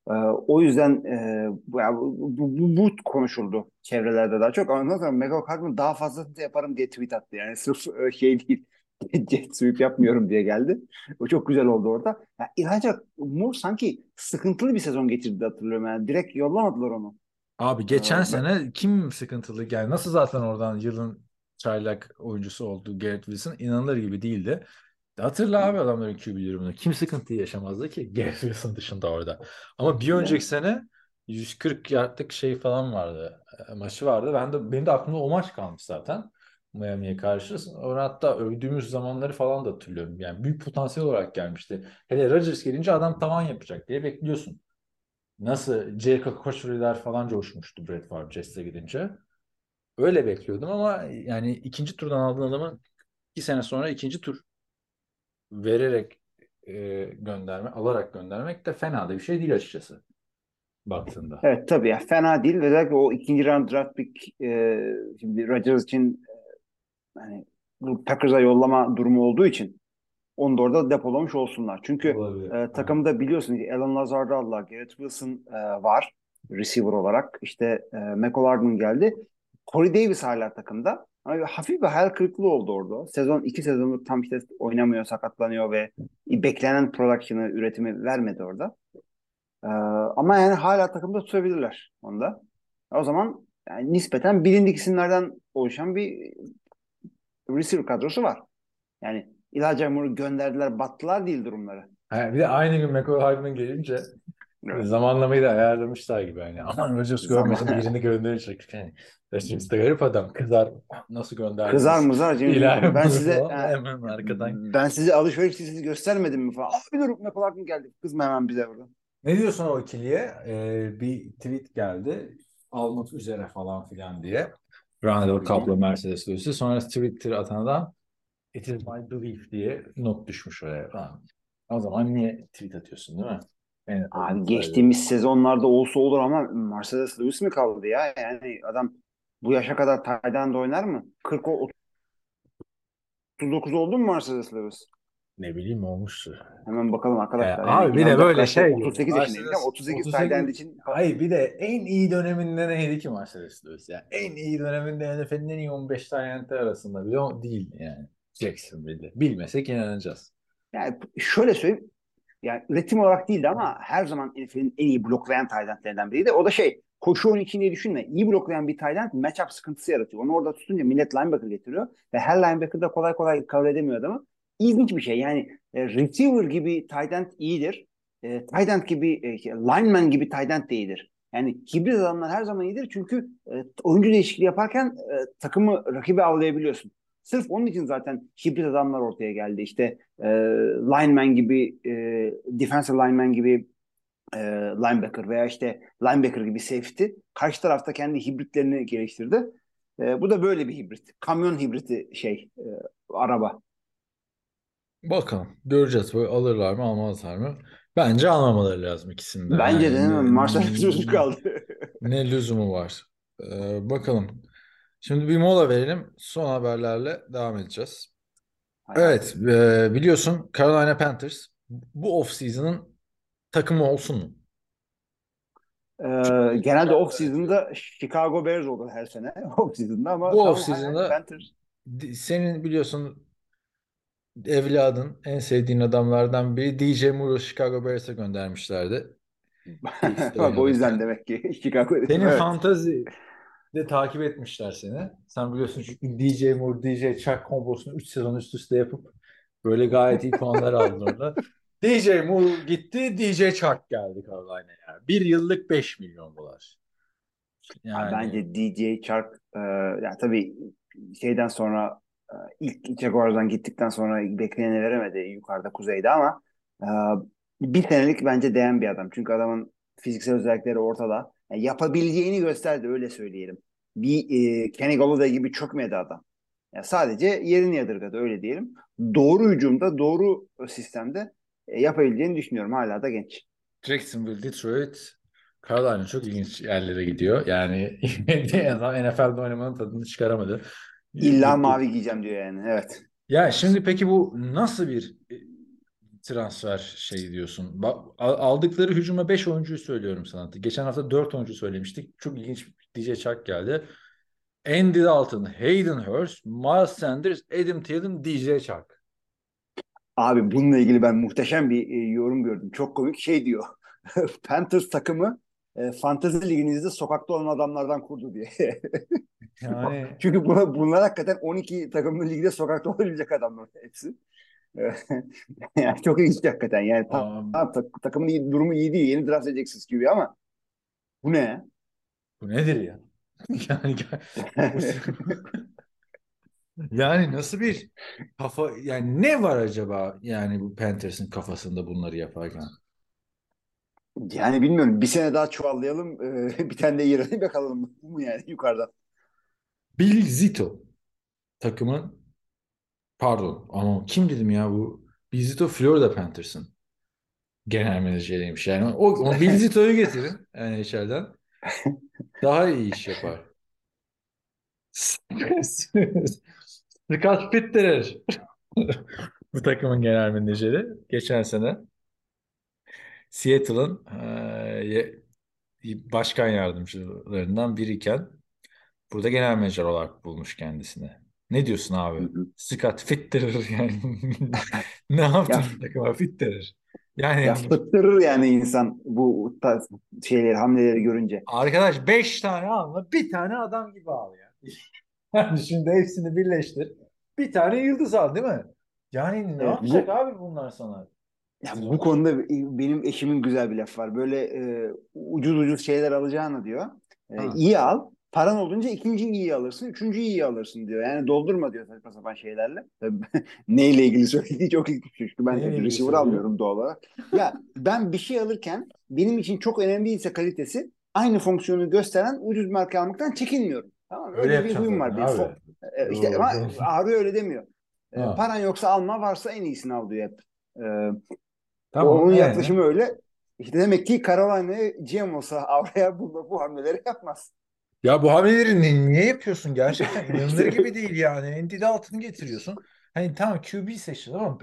E, o yüzden e, bu, bu, bu, bu- konuşuldu çevrelerde daha çok. Ama ondan sonra McCall Hardman daha fazlasını yaparım diye tweet attı. Yani sırf şey değil jet sweep yapmıyorum diye geldi. O çok güzel oldu orada. Ya Elijah Moore sanki sıkıntılı bir sezon geçirdi hatırlıyorum. Yani direkt yollamadılar onu. Abi geçen Aa, ben- sene kim sıkıntılı geldi? Nasıl zaten oradan yılın çaylak oyuncusu oldu Garrett Wilson? İnanılır gibi değildi. Hatırla abi adamların QB durumunu. Kim sıkıntıyı yaşamazdı ki Garrett Wilson dışında orada. Ama bir önceki sene 140 yardlık şey falan vardı. e, Maçı vardı. Ben de benim de aklımda o maç kalmış zaten. Miami'ye karşı. Onu hatta övdüğümüz zamanları falan da hatırlıyorum. Yani büyük potansiyel olarak gelmişti. Hele Rodgers gelince adam tavan yapacak diye bekliyorsun. Nasıl Jericho Koşuriler falan coşmuştu Brett Favre Jets'e gidince. Öyle bekliyordum ama yani ikinci turdan aldığın adamı iki sene sonra ikinci tur vererek e, gönderme, alarak göndermek de fena da bir şey değil açıkçası baktığında. Evet tabii ya fena değil. Özellikle o ikinci round draft pick e, şimdi Rodgers için hani bu Packers'a yollama durumu olduğu için onu da orada depolamış olsunlar. Çünkü e, takımda biliyorsunuz ki Alan Lazard'ı aldılar. Garrett Wilson e, var receiver olarak. İşte e, McCall Hardman geldi. Corey Davis hala takımda. Ama hafif bir hayal kırıklığı oldu orada. Sezon iki sezonu tam işte oynamıyor, sakatlanıyor ve beklenen production'ı, üretimi vermedi orada. Ee, ama yani hala takımda tutabilirler onda. O zaman yani nispeten bilindik isimlerden oluşan bir receiver kadrosu var. Yani Elijah Moore'u gönderdiler, battılar değil durumları. Ha, bir de aynı gün McCall Hardman gelince Evet. zamanlamayı da ayarlamışlar gibi. Yani. Aman Rodgers görmesin birini gönderecek. Yani, Rodgers da garip adam. Kızar. Nasıl gönderdiniz? Kızar mızar. Ben Moore'u size falan hemen arkadan. ben size alışveriş listesi göstermedim mi falan. Abi dur McCall Hardman geldi. Kızma hemen bize burada. Ne diyorsun o ikiliye? Ee, bir tweet geldi. Almak üzere falan filan diye. Randall Cobb'la Mercedes Lewis'i. Sonra Twitter atan adam It is my belief diye not düşmüş oraya falan. O zaman niye tweet atıyorsun değil mi? Yani, Abi geçtiğimiz sezonlarda olsa olur ama Mercedes Lewis mi kaldı ya? Yani adam bu yaşa kadar end oynar mı? 40 o 39 oldu mu Mercedes Lewis? Ne bileyim olmuştu. Hemen bakalım arkadaşlar. Ya abi bir de böyle şey gibi. 38 yaşındayım. Mercedes- 38, 38 tight end için Hayır bir de en iyi döneminde neydi ki Mercedes Lewis? Ya en iyi döneminde NFL'in en iyi 15 tane arasında bile o değil yani. Jacksonville'de. Bilmesek inanacağız. yani şöyle söyleyeyim. Yani üretim olarak değildi ama her zaman NFL'in en iyi bloklayan tight endlerinden biriydi. O da şey koşu oyunu için diye düşünme. İyi bloklayan bir end matchup sıkıntısı yaratıyor. Onu orada tutunca millet linebacker getiriyor ve her linebacker da kolay kolay kabul edemiyor adamı. İlginç bir şey. Yani e, receiver gibi tight end iyidir. E, tight end gibi e, lineman gibi tight end de iyidir. Yani hibrit adamlar her zaman iyidir çünkü e, oyuncu değişikliği yaparken e, takımı rakibi avlayabiliyorsun. Sırf onun için zaten hibrit adamlar ortaya geldi. İşte e, lineman gibi, e, defensive lineman gibi e, linebacker veya işte linebacker gibi safety karşı tarafta kendi hibritlerini geliştirdi. E, bu da böyle bir hibrit. Kamyon hibriti şey e, araba. Bakalım. Göreceğiz. Böyle alırlar mı almazlar mı? Bence almamaları lazım ikisinde. Bence de değil mi? Mars'ta çocuk kaldı. ne lüzumu var? Ee, bakalım. Şimdi bir mola verelim. Son haberlerle devam edeceğiz. Evet, e, biliyorsun Carolina Panthers bu off-season'ın takımı olsun mu? Ee, genelde off season'da Chicago Bears olur her sene off season'da ama Bu off-season'da Panthers. senin biliyorsun evladın en sevdiğin adamlardan biri DJ Moore'u Chicago Bears'e göndermişlerdi. Bak o yüzden demek ki Chicago Senin evet. fantazi de takip etmişler seni. Sen biliyorsun çünkü DJ Moore, DJ Chuck kombosunu 3 sezon üst üste yapıp böyle gayet iyi puanlar aldın orada. DJ Moore gitti, DJ Chuck geldi Carolina'ya. Bir yıllık 5 milyon dolar. Yani Bence DJ Chark e, yani tabii şeyden sonra ilk Jaguars'dan gittikten sonra bekleneni veremedi yukarıda kuzeyde ama e, bir senelik bence değen bir adam. Çünkü adamın fiziksel özellikleri ortada. Yani yapabileceğini gösterdi öyle söyleyelim. Bir e, Kenny Golladay gibi çökmedi adam. Yani sadece yerini yadırgadı öyle diyelim. Doğru hücumda, doğru sistemde e, yapabileceğini düşünüyorum. Hala da genç. Jacksonville, Detroit, Carolina çok ilginç yerlere gidiyor. Yani NFL'de oynamanın tadını çıkaramadı. İlla mavi giyeceğim diyor yani. Evet. Ya şimdi peki bu nasıl bir e, transfer şey diyorsun? Aldıkları hücuma 5 oyuncuyu söylüyorum sana. Geçen hafta 4 oyuncu söylemiştik. Çok ilginç DJ Chuck geldi. Andy Dalton, Hayden Hurst, Miles Sanders, Adam Thielen, DJ Chuck. Abi bununla ilgili ben muhteşem bir e, yorum gördüm. Çok komik şey diyor. Panthers takımı e, fantezi liginizde sokakta olan adamlardan kurdu diye. Yani Çünkü bu, bunlar hakikaten 12 takımlı ligde sokakta olabilecek adamlar hepsi. yani çok ilginç hakikaten. Yani tam, tam tak- takımın iyi, durumu iyi değil. Yeni draft edeceksiniz gibi ama bu ne? bu nedir ya? Yani yani nasıl bir kafa yani ne var acaba yani bu Panthers'ın kafasında bunları yaparken? Yani bilmiyorum. Bir sene daha çuvallayalım. e, bir tane de yerini bakalım. Bu mu yani yukarıdan? Bill Zito takımın pardon ama kim dedim ya bu Bill Zito Florida Panthers'ın genel menajeriymiş. Yani o, o Bill Zito'yu getirin yani içeriden daha iyi iş yapar. Scott Fitterer bu takımın genel menajeri. Geçen sene Seattle'ın eee, başkan yardımcılarından biriyken burada genel menajer olarak bulmuş kendisini. Ne diyorsun abi? Scott Fitterer yani ne yaptın Ya, takıma Fitterer? Yani ya fıttırır yani insan bu tarz şeyleri, hamleleri görünce. arkadaş 5 tane alma bir tane adam gibi al ya. Yani şimdi hepsini birleştir. Bir tane yıldız al değil mi? Yani ne Evet, yapacak bu abi bunlar sana? Ya bu konuda benim eşimin güzel bir lafı var. Böyle e, ucuz ucuz şeyler alacağını diyor. E, Ha. iyi al. Paran olunca ikinci iyi alırsın, üçüncü iyi alırsın diyor. Yani doldurma diyor saçma sapan şeylerle. Neyle ilgili söylediği çok ilginç. Çünkü ben Neyle receiver almıyorum doğal olarak. Ya ben bir şey alırken benim için çok önemli değilse kalitesi aynı fonksiyonu gösteren ucuz marka almaktan çekinmiyorum. Tamam mı? Öyle Öyle bir huyum var. Bir abi. fo- e, işte Doğru. ama Ağrı öyle demiyor. E, Ha. paran yoksa alma, varsa en iyisini al diyor hep. E, Tamam. onun ee? yaklaşımı öyle. İşte demek ki Carolina'ya GM olsa Avra'ya bu, bu hamleleri yapmaz. Ya bu hamleleri ni- niye yapıyorsun gerçekten? İnanılır gibi değil yani. Andy Dalton'ı getiriyorsun. Hani tamam QB seçtin ama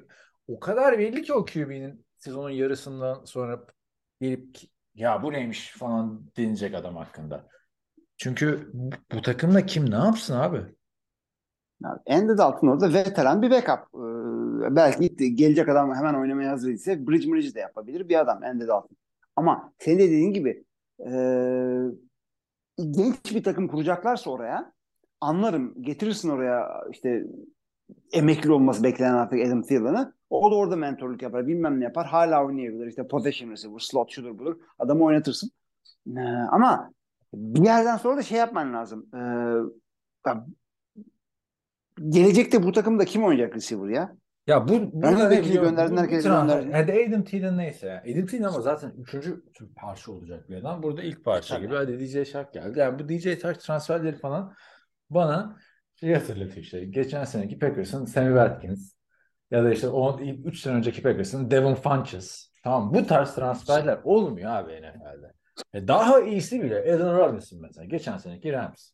o kadar belli ki o QB'nin sezonun yarısından sonra gelip ya bu neymiş falan denecek adam hakkında. Çünkü bu, takımda kim ne yapsın abi? Yani Andy Dalton orada veteran bir backup. Ee, belki gelecek adam hemen oynamaya hazır ise bridge bridge de yapabilir bir adam Andy Dalton. Ama senin de dediğin gibi e, genç bir takım kuracaklarsa oraya anlarım. Getirirsin oraya işte emekli olması beklenen artık Adam Thielen'ı. O da orada mentorluk yapar. Bilmem ne yapar. Hala oynayabilir. İşte possession receiver, slot şudur budur. Adamı oynatırsın. Ee, ama bir yerden sonra da şey yapman lazım. Ee, gelecekte bu takımda kim oynayacak receiver ya? Ya bu burada ne back'i biliyor gönderdin, Bu- bu herkesi transfer- gönderdin. Hadi Thielen neyse. Aiden Thielen ama zaten üçüncü parça olacak bir adam. Burada ilk parça Tabii. gibi. Hadi DJ Shark geldi. Yani bu DJ Shark transferleri falan bana şey hatırlatıyor işte. Geçen seneki Packers'ın Sammy Watkins ya da işte o ilk 3 sene önceki Packers'ın Devin Funches. Tamam bu tarz transferler olmuyor abi NFL'de. E daha iyisi bile Allen Robinson mesela. Geçen seneki Rams.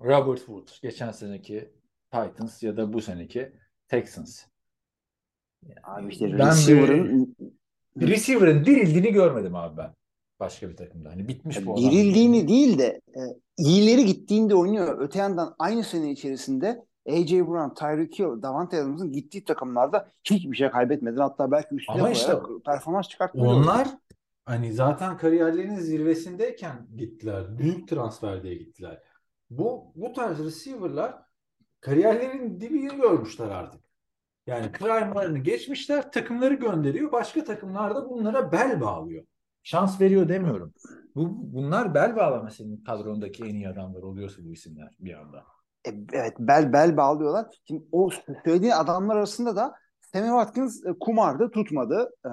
Robert Woods. Geçen seneki Titans ya da bu seneki Texans. Abi işte Ben receiver'ın Receiver'ın dirildiğini görmedim abi ben. Başka bir takımda. Hani bitmiş bu adam. dirildiğini değil de e, iyileri gittiğinde oynuyor. Öte yandan aynı sene içerisinde A.J. Brown, Tyreek Hill, Davante Adams'ın gittiği takımlarda hiçbir şey kaybetmeden hatta belki üstüne Ama işte performans çıkartmıyor. Onlar hani zaten kariyerlerinin zirvesindeyken gittiler. Büyük transfer diye gittiler. Bu bu tarz receiver'lar kariyerlerin dibini görmüşler artık. Yani prime'larını geçmişler, takımları gönderiyor. Başka takımlar da bunlara bel bağlıyor. Şans veriyor demiyorum. Bu bunlar bel bağlama senin kadrondaki en iyi adamlar oluyorsa bu isimler bir anda. E, evet bel bel bağlıyorlar. Şimdi o söylediğin adamlar arasında da Sammy Watkins e, kumardı, tutmadı. Ee, e,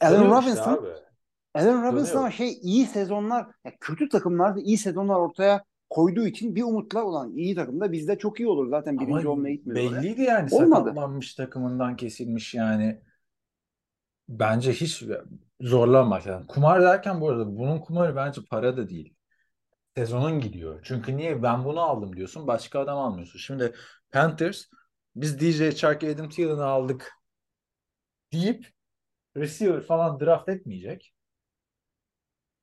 Tanıyor işte Robinson abi. Allen Robinson ama şey iyi sezonlar, ya kötü takımlarda iyi sezonlar ortaya koyduğu için bir umutla olan iyi takımda bizde çok iyi olur. Zaten birinci Ama olmaya gitmedi oraya. belliydi yani Olmadı. sakatlanmış takımından kesilmiş yani. Bence hiç zorlanmak lazım. Kumar derken bu arada bunun kumarı bence para da değil. Sezonun gidiyor. Çünkü niye ben bunu aldım diyorsun başka adam almıyorsun. Şimdi Panthers biz DJ Chark Adam Thielen'ı aldık deyip receiver falan draft etmeyecek.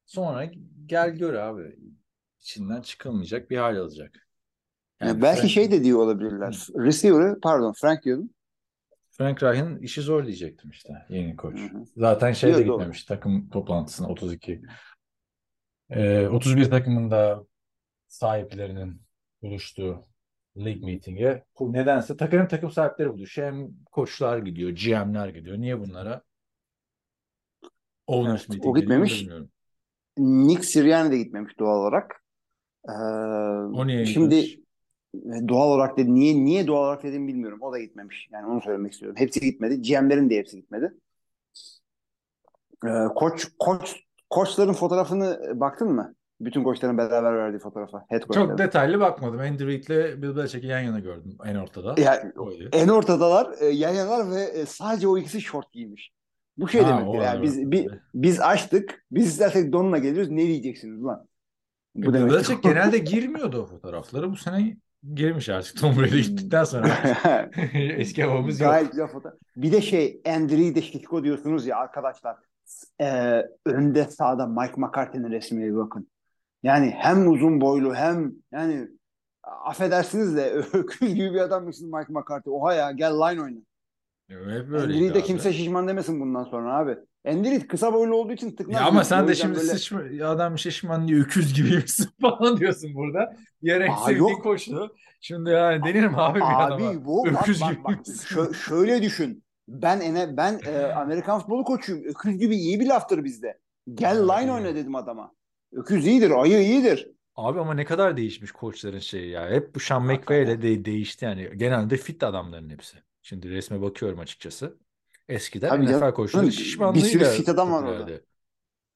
Sonra gel gör abi. İçinden çıkılmayacak bir hal alacak. Yani belki Frank- şey de diyor olabilirler. Receiver'ı pardon Frank diyordum. Frank Reich'in işi zor diyecektim işte yeni koç. Hı hı. Zaten Yok, doğru. gitmemiş takım toplantısına 32. Ee, 31 takımında sahiplerinin buluştuğu lig meeting'e bu nedense takım takım sahipleri buluşuyor. Hem koçlar gidiyor, GM'ler gidiyor. Niye bunlara? Owners Evet, meeting o gitmemiş. bilmiyorum. Nick Sirianni de gitmemiş doğal olarak. Ee, O niye şimdi e, doğal olarak dedi niye niye doğal olarak dediğimi bilmiyorum. O da gitmemiş. Yani onu söylemek istiyorum. Hepsi gitmedi. GM'lerin de hepsi gitmedi. Ee, koç koç koçların fotoğrafını baktın mı? Bütün koçların beraber verdiği fotoğrafa. Head koçların. Çok detaylı bakmadım. Andy Reid'le Bill Belichick'i yan yana gördüm en ortada. Yani Oydu. en ortadalar, e, yan yanalar ve e, sadece o ikisi şort giymiş. Bu şey Ha, demektir. o Yani biz bi- biz açtık. Biz istersek donla geliyoruz. Ne diyeceksiniz lan? Bu. Belichick genelde girmiyordu o fotoğrafları. Bu sene girmiş artık Tom Brady gittikten sonra. Eski havamız yok. Gayet güzel fotoğraf. Bir de şey Andriy de Şişko diyorsunuz ya arkadaşlar. Ee, önde sağda Mike McCarthy'nin resmine bakın. Yani hem uzun boylu hem yani affedersiniz de öküz gibi bir adammışsın Mike McCarthy. Oha ya gel line oyna. Hep Andriy de kimse şişman demesin bundan sonra abi. Andriy kısa boylu olduğu için tıknaz. Ya ama sen de şimdi böyle- sıçma, adam şişman diye öküz gibiymişsin falan diyorsun burada. Sevdiğin yok. koçtu. Şimdi yani denir mi abi bir adama? Abi bu bak Öküz bak gibi bak? Şö- şöyle düşün. Ben ene ben e, Amerikan futbolu koçuyum. Öküz gibi iyi bir laftır bizde. Gel line oyna dedim adama. Öküz iyidir, ayı iyidir. Abi ama ne kadar değişmiş koçların şeyi ya. Hep bu Sean McVay ile de değişti yani. Genelde fit adamların hepsi. Şimdi resme bakıyorum açıkçası. Eskiden Tabii NFL koçları Bir şişmanlığıyla sürü fit adam var orada.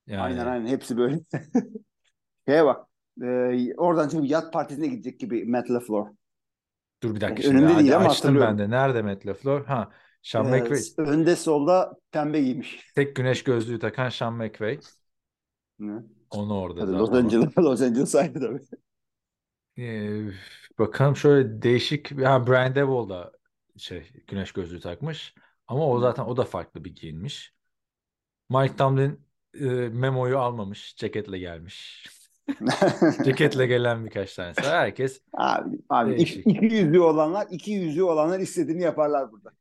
Yani Aynen aynen hepsi böyle. Şeye bak. E, oradan çünkü yat partisine gidecek gibi Matt LaFleur. dur bir dakika Önümde. Hadi değil ama açtım ben de. Nerede Matt LaFleur? Ha, Sean E, McVay. önde solda pembe giymiş. Tek güneş gözlüğü takan Sean McVay. Onu orada Tabii zaten. Los Angeles, Los Angeles ayrı tabii. Ee, bakalım şöyle değişik. Ha, Brian Devil da şey güneş gözlüğü takmış. Ama o zaten o da farklı bir giyinmiş. Mike Tomlin e, memoyu almamış. Ceketle gelmiş. Ceketle gelen birkaç tanesi. Herkes abi, abi Değişik. iki, iki yüzlü olanlar, iki yüzlü olanlar istediğini yaparlar burada.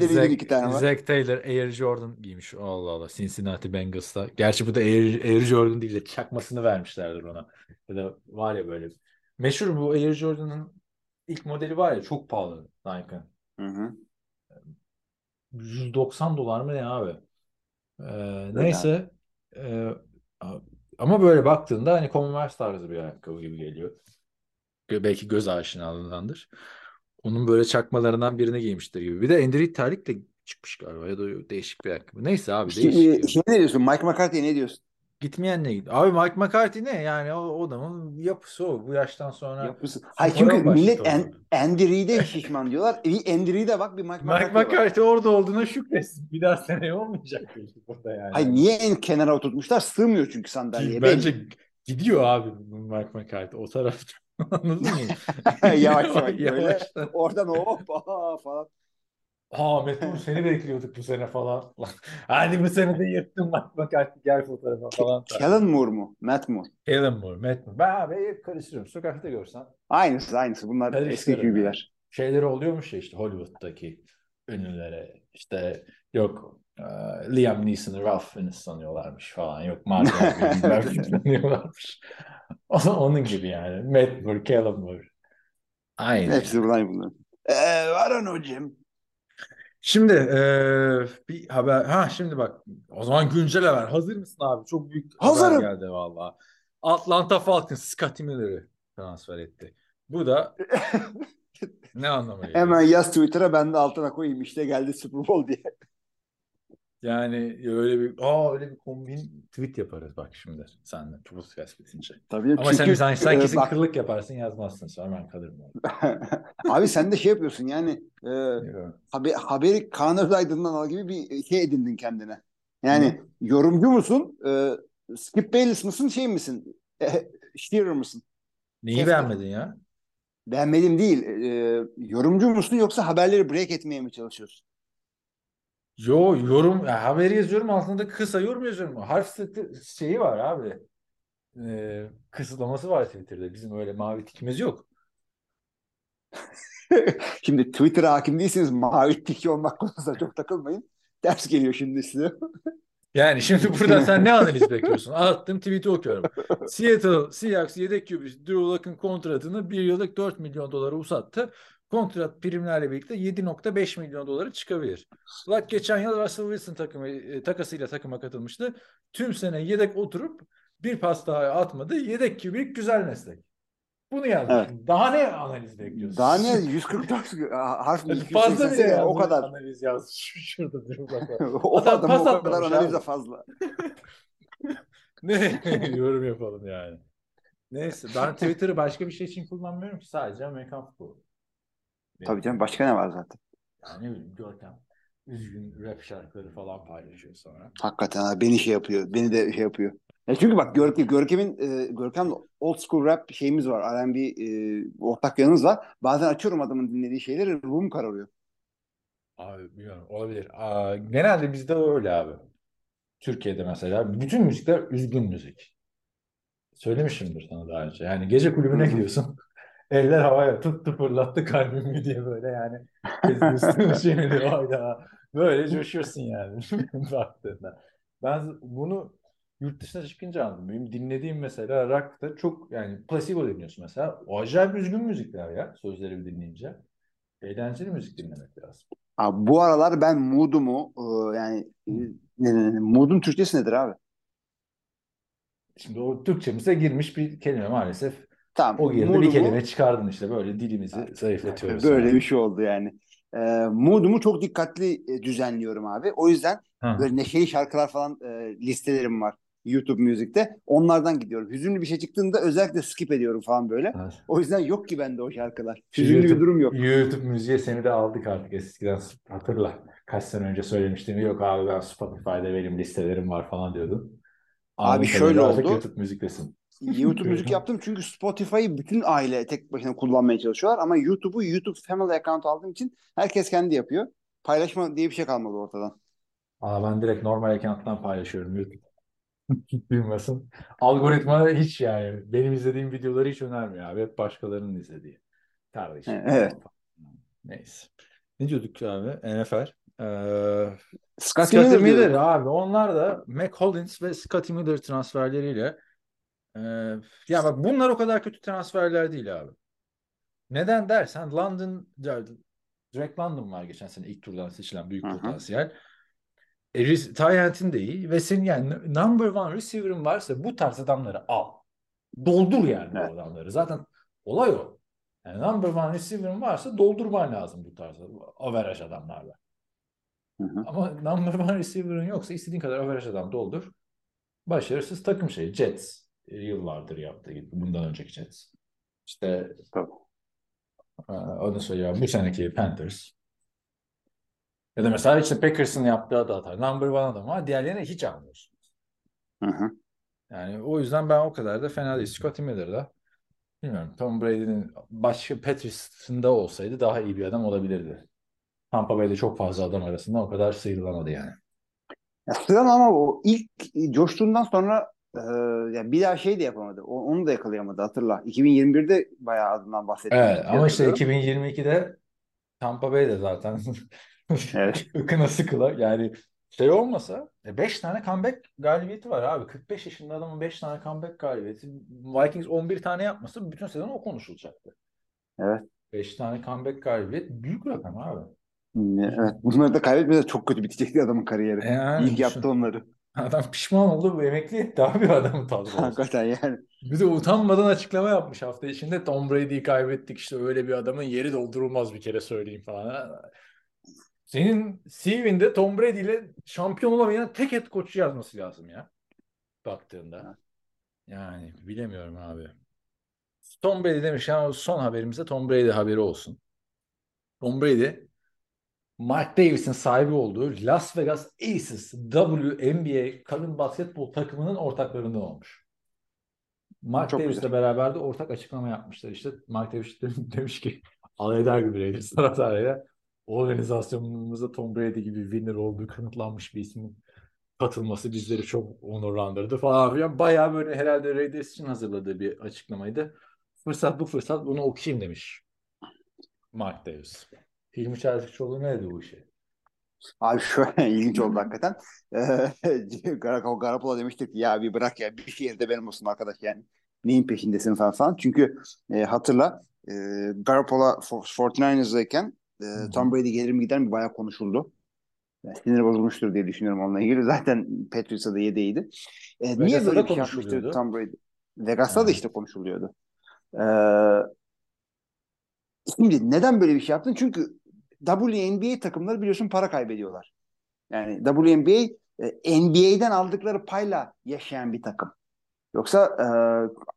Bildiğim iki tane var. Zach Taylor, Air Jordan giymiş. Allah Allah. Cincinnati Bengals'ta. Gerçi bu da Air, Air Jordan değil de çakmasını vermişlerdir ona. Ya da var ya böyle. Meşhur bu Air Jordan'ın ilk modeli var ya çok pahalı Nike'ın. Hı hı. 190 dolar mı ne abi? Ee, neyse Ee, ama böyle baktığında hani Converse tarzı bir ayakkabı gibi geliyor. Belki göz aşinalığındandır. Onun böyle çakmalarından birini giymiştir gibi. Bir de Endrit terlikle çıkmış galiba ya da değişik bir ayakkabı. Neyse abi değişik. Ya. şey ne diyorsun? Mike McCarthy'ye ne diyorsun? Gitmeyen ne git? Abi Mike McCarthy ne? Yani o, adamın yapısı o. Bu yaştan sonra Yapmışsın. Hayır çünkü millet en, Andy Reid'e şişman diyorlar. Bir Andy Reid'e bak bir Mike Mike McCarthy'ye bak. McCarthy orada olduğuna şükretsin. Bir daha seneye olmayacak burada yani. Hayır niye en kenara oturtmuşlar? Sığmıyor çünkü sandalyeye. Bence gidiyor abi Mike McCarthy o tarafta. Anladın mı? Yavaş yavaş. Yavaştan. Oradan hop aa falan. Aa Metin seni bekliyorduk bu sene falan. Lan, Hadi bu sene de yırttın Mike McCarthy gel fotoğrafa falan. Kellen Moore mu? Matt Moore. Alan Moore, Matt Moore. Ben abi hep karıştırıyorum. Sokakta görsen Aynısı aynısı. Bunlar eski QB'ler. şeyleri oluyormuş ya işte Hollywood'daki ünlülere işte yok e, Liam Neeson'ı Ralph Fiennes sanıyorlarmış falan yok Wahlberg'i sanıyorlarmış. Onun gibi yani. Matt Moore, Callum Moore. Aynı. Hepsi buradan bunların. Ee, I don't know Jim. Şimdi e, bir haber. Ha şimdi bak. O zaman güncel haber. Hazır mısın abi? Çok büyük Hazırım. haber geldi valla. Atlanta Falcons Scottie Miller'ı transfer etti. Bu da ne anlamı geliyor? Hemen yaz Twitter'a ben de altına koyayım işte geldi Super Bowl diye. Yani öyle bir aa öyle bir kombin tweet yaparız bak şimdi senle podcast bitince. Tabii Ama sen, çünkü, sen, sen e, kesin bak- kırılık yaparsın yazmazsın sonra ben kalırım. Abi sen de şey yapıyorsun yani e, haber, haberi Kaan Özaydın'dan al gibi bir şey edindin kendine. Yani yorumcu musun? E, Skip Bayless mısın? Şey misin? E, Shearer mısın? Neyi Kes- beğenmedin ya? Beğenmedim değil. E, yorumcu musun yoksa haberleri break etmeye mi çalışıyorsun? Yo yorum ya, haberi yazıyorum altında kısa yorum yazıyorum. Harf sıkı şeyi var abi. Ee, kısıtlaması var Twitter'da. Bizim öyle mavi tikimiz yok. Şimdi Twitter'a hakim değilseniz mavi tiki olmak konusunda çok takılmayın. Ders geliyor şimdi size. Yani şimdi burada sen ne analiz bekliyorsun? Attım tweet'i okuyorum. Seattle Seahawks yedek QB Drew Lock'ın kontratını bir yıllık 4 milyon dolara uzattı. Kontrat primlerle birlikte 7.5 milyon dolara çıkabilir. Luck geçen yıl Russell Wilson takımı, e, takasıyla takıma katılmıştı. Tüm sene yedek oturup bir pas daha atmadı. Yedek QB güzel meslek. Bunu yazmış. Evet. Daha ne analiz bekliyorsun? Daha ne 144 harf Hadi fazla bile 288 yazmış. o kadar. Analiz yazmış. Şurada Lock'a. o Adam adam pas o kadar atmamış analiz de abi. fazla. Ne yorum yapalım yani. Neyse ben Twitter'ı başka bir şey için kullanmıyorum ki sadece Amerikan futbolu. Tabii canım başka ne var zaten? Yani ne bileyim Görkem üzgün rap şarkıları falan paylaşıyor sonra. Hakikaten ha, beni şey yapıyor. Beni de şey yapıyor. Ya çünkü bak Görkem, Görkem'in e, Görkem'le old school rap şeyimiz var. R&B e, ortak yanımız var. Bazen açıyorum adamın dinlediği şeyleri ruhum kararıyor. Abi bilmiyorum olabilir. Aa, genelde bizde öyle abi. Türkiye'de mesela bütün müzikler üzgün müzik. Söylemişimdir sana daha önce. Yani gece kulübüne gidiyorsun. Eller havaya tuttu fırlattı kalbimi diye böyle yani. Ezdiğin şey diyor hayda. Böyle coşuyorsun yani baktığında. Ben bunu yurt dışına çıkınca anladım. Benim dinlediğim mesela rock'ta çok yani Placebo dinliyorsun mesela. O acayip üzgün müzikler ya sözleri dinleyince. Eğlenceli müzik dinlemek lazım. Abi, bu aralar ben mood'umu e, yani e, mood'un Türkçesi nedir abi? Şimdi o Türkçemize girmiş bir kelime maalesef. Tamam. O girdi bir mood'umu- kelime çıkardın işte böyle dilimizi zayıflatıyoruz. Böyle yani. bir şey oldu yani. E, mood'umu çok dikkatli e, düzenliyorum abi. O yüzden Hı. böyle neşeli şarkılar falan e, listelerim var YouTube müzikte. Onlardan gidiyorum. Hüzünlü bir şey çıktığında özellikle skip ediyorum falan böyle. Evet. O yüzden yok ki bende o şarkılar. Hüzünlü bir YouTube- durum yok. YouTube müziğe seni de aldık artık eskiden hatırla. Kaç sene önce söylemiştim yok abi ben Spotify'da benim listelerim var falan diyordun. Abi Anladığım şöyle oldu. YouTube müziktesin. YouTube müzik yaptım çünkü Spotify'ı bütün aile tek başına kullanmaya çalışıyorlar ama YouTube'u YouTube Family Account aldığım için herkes kendi yapıyor. Paylaşma diye bir şey kalmadı ortadan. Aa, ben direkt normal account'tan paylaşıyorum YouTube. Bilmesin. Algoritma hiç yani benim izlediğim videoları hiç önermiyor abi. Hep başkalarının izlediği. Kardeşim. Evet. Neyse. Ne diyorduk abi? NFL. Ee, Scottie Miller Miller abi onlar da McCollins ve Scottie Miller transferleriyle e, ya bak bunlar o kadar kötü transferler değil abi. Neden dersen London Direkt London var geçen sene ilk turdan seçilen büyük hı. potansiyel. E, Tyent'in de iyi ve senin yani number one receiver'ın varsa bu tarz adamları al. Doldur yani Evet. bu adamları. Zaten olay o. Yani number one receiver'ın varsa doldurman lazım bu tarz average adamlarla. Hı hı. Ama number one receiver'ın yoksa istediğin kadar average adam doldur. Başarısız takım şeyi. Jets yıllardır yaptığı gibi. Bundan önceki Jets. İşte Tabii. onu söylüyorum. Bu seneki Panthers. Ya da mesela işte Packers'ın yaptığı da hata. Number one adam ama diğerlerini hiç almıyorsun. Hı hı. Yani o yüzden ben o kadar da fena değil. Scotty Miller da bilmiyorum. Tom Brady'nin başka Patrice'ın da olsaydı daha iyi bir adam olabilirdi. Tampa Bay'de çok fazla adam arasında o kadar sıyrılamadı yani. Ya Sıram ama o ilk coştuğundan sonra e, ya bir daha şey de yapamadı. O, onu da yakalayamadı hatırla. 2021'de bayağı adından bahsettik. Evet ama işte 2022'de Tampa Bay'de zaten Evet. ıkına sıkıla yani şey olmasa 5 tane comeback galibiyeti var abi. 45 yaşında adamın 5 tane comeback galibiyeti. Vikings 11 tane yapmasa bütün sezon o konuşulacaktı. Evet. 5 tane comeback galibiyet büyük rakam abi. Evet. Bunları da kaybetmese çok kötü bitecekti adamın kariyeri. Yani İlk yaptı onları. Adam pişman oldu bu emekli etti abi tadı olsun. Hakikaten yani. Bir de utanmadan açıklama yapmış hafta içinde. Tom Brady'yi kaybettik işte öyle bir adamın yeri doldurulmaz bir kere söyleyeyim falan. Senin CV'nde Tom Brady ile şampiyon olamayan tek head coach'u yazması lazım ya. Baktığında. Yani bilemiyorum abi. Tom Brady demiş ya son haberimize Tom Brady haberi olsun. Tom Brady Mark Davis'in sahibi olduğu Las Vegas Aces WNBA kadın basketbol takımının ortaklarından olmuş. Mark Çok Davis'le güzel. beraber de ortak açıklama yapmışlar işte. Mark Davis de- demiş ki alay eder gibi Raiders taraftarıyla organizasyonumuzda Tom Brady gibi winner olduğu kanıtlanmış bir ismin katılması bizleri çok onurlandırdı falan filan. Bayağı böyle herhalde Raiders için hazırladığı bir açıklamaydı. Fırsat bu fırsat bunu okuyayım demiş Mark Davis. Hilmi Çeltikçioğlu ne dedi bu işe? Abi şöyle ilginç oldu hakikaten. Ee, Gar- Garoppolo demiştik ki ya bir bırak ya bir şehirde benim olsun arkadaş yani. Neyin peşindesin falan falan. Çünkü e, hatırla e, Garoppolo For- 49ers'dayken e. Tom Brady gelir mi gider mi bayağı konuşuldu. Yani sinir bozulmuştur diye düşünüyorum onunla ilgili. Zaten Patriots'a da yedeğiydi. E, niye böyle bir şey yapmıştı. Tom Brady? Vegas'ta da işte konuşuluyordu. Ee, şimdi neden böyle bir şey yaptın? Çünkü WNBA takımları biliyorsun para kaybediyorlar. Yani WNBA e, NBA'den aldıkları payla yaşayan bir takım. Yoksa e,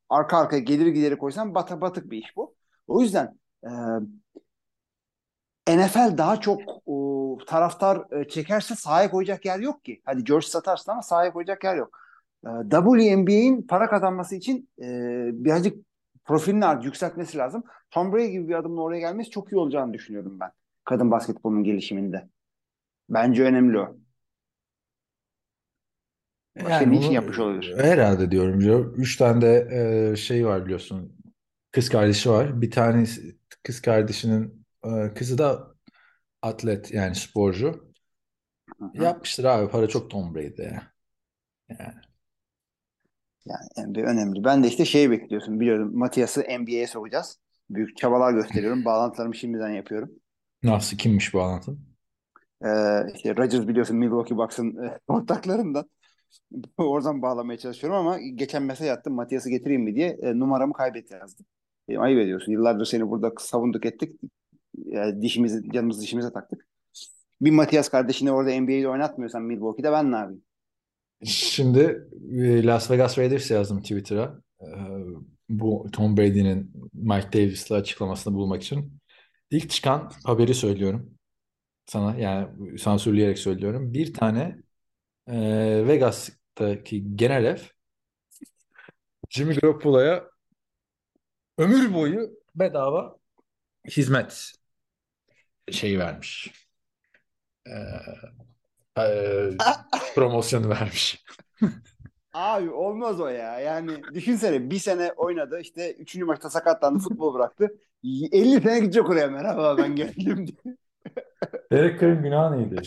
arka arkaya gelir gideri koysan bata batık bir iş bu. O yüzden e, NFL daha çok o, taraftar e, çekerse sahaya koyacak yer yok ki. Hadi George satarsın ama sahaya koyacak yer yok. E, WNBA'in para kazanması için e, birazcık profilini artık yükseltmesi lazım. Tom Brady gibi bir adamın oraya gelmesi çok iyi olacağını düşünüyorum ben. Kadın basketbolunun gelişiminde. Bence önemli o. Başka Yani niçin yapmış olabilir? herhalde diyorum. Joe. Üç tane de e, şey var biliyorsun. Kız kardeşi var. Bir tanesi kız kardeşinin e, kızı da atlet yani sporcu. Hı hı. Yapmıştır abi para çok Tom Brady'de ya. Yani. Yani NBA önemli. Ben de işte şey bekliyorsun biliyorum. Matias'ı NBA'ye sokacağız. Büyük çabalar gösteriyorum. Bağlantılarımı şimdiden yapıyorum. Nasıl kimmiş bu anlatım? Ee, işte Rodgers biliyorsun Milwaukee Bucks'ın e, ortaklarından. Oradan bağlamaya çalışıyorum ama geçen mesaj attım Matias'ı getireyim mi diye e, numaramı kaybet yazdım. E, ayıp ediyorsun. Yıllardır seni burada savunduk ettik. E, dişimizi, canımızı dişimize taktık. Bir Matias kardeşini orada NBA'de oynatmıyorsan Milwaukee'de ben ne yapayım? Şimdi e, Las Vegas Raiders yazdım Twitter'a. E, Bu Tom Brady'nin Mike Davis'le açıklamasını bulmak için. İlk çıkan haberi söylüyorum. Sana yani sansürleyerek söylüyorum. Bir tane e, Vegas'taki genel ev Jimmy Garoppolo'ya ömür boyu bedava hizmet şeyi vermiş. E, e, promosyonu vermiş. Abi olmaz o ya. Yani düşünsene bir sene oynadı işte üçüncü maçta sakatlandı futbol bıraktı. 50 sene gidecek oraya merhaba ben geldim diye. Derek Carr'ın günahı neydi?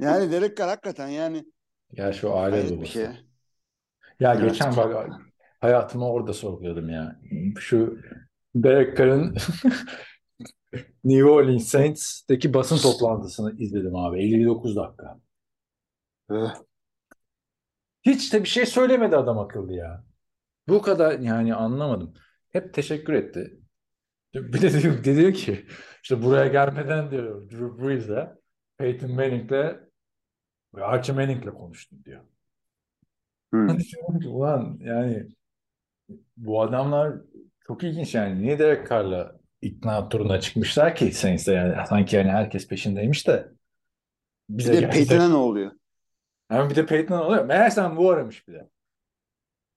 Yani Derek Carr hakikaten yani Ya şu aile hayret bir babası. şey. Ya Evet. geçen bak hayatımı orada sorguladım ya. Şu Derek Carr'ın New Orleans Saints'teki basın toplantısını izledim abi. 59 dakika. Hiç de bir şey söylemedi adam akıllı ya. Bu kadar yani anlamadım. Hep teşekkür etti. Bir de diyor, de diyor ki işte buraya gelmeden diyor Drew Brees'le Peyton Manning'le ve Archie Manning'le konuştum diyor. Hmm. Hani diyorum ki ulan yani bu adamlar çok ilginç yani. Niye Derek Carr'la ikna turuna çıkmışlar ki Saints'te yani sanki yani herkes peşindeymiş de Bir bize de geldi. Peyton'a ne oluyor? Ama bir de Peyton'a oluyor. Meğersem bu aramış bir de.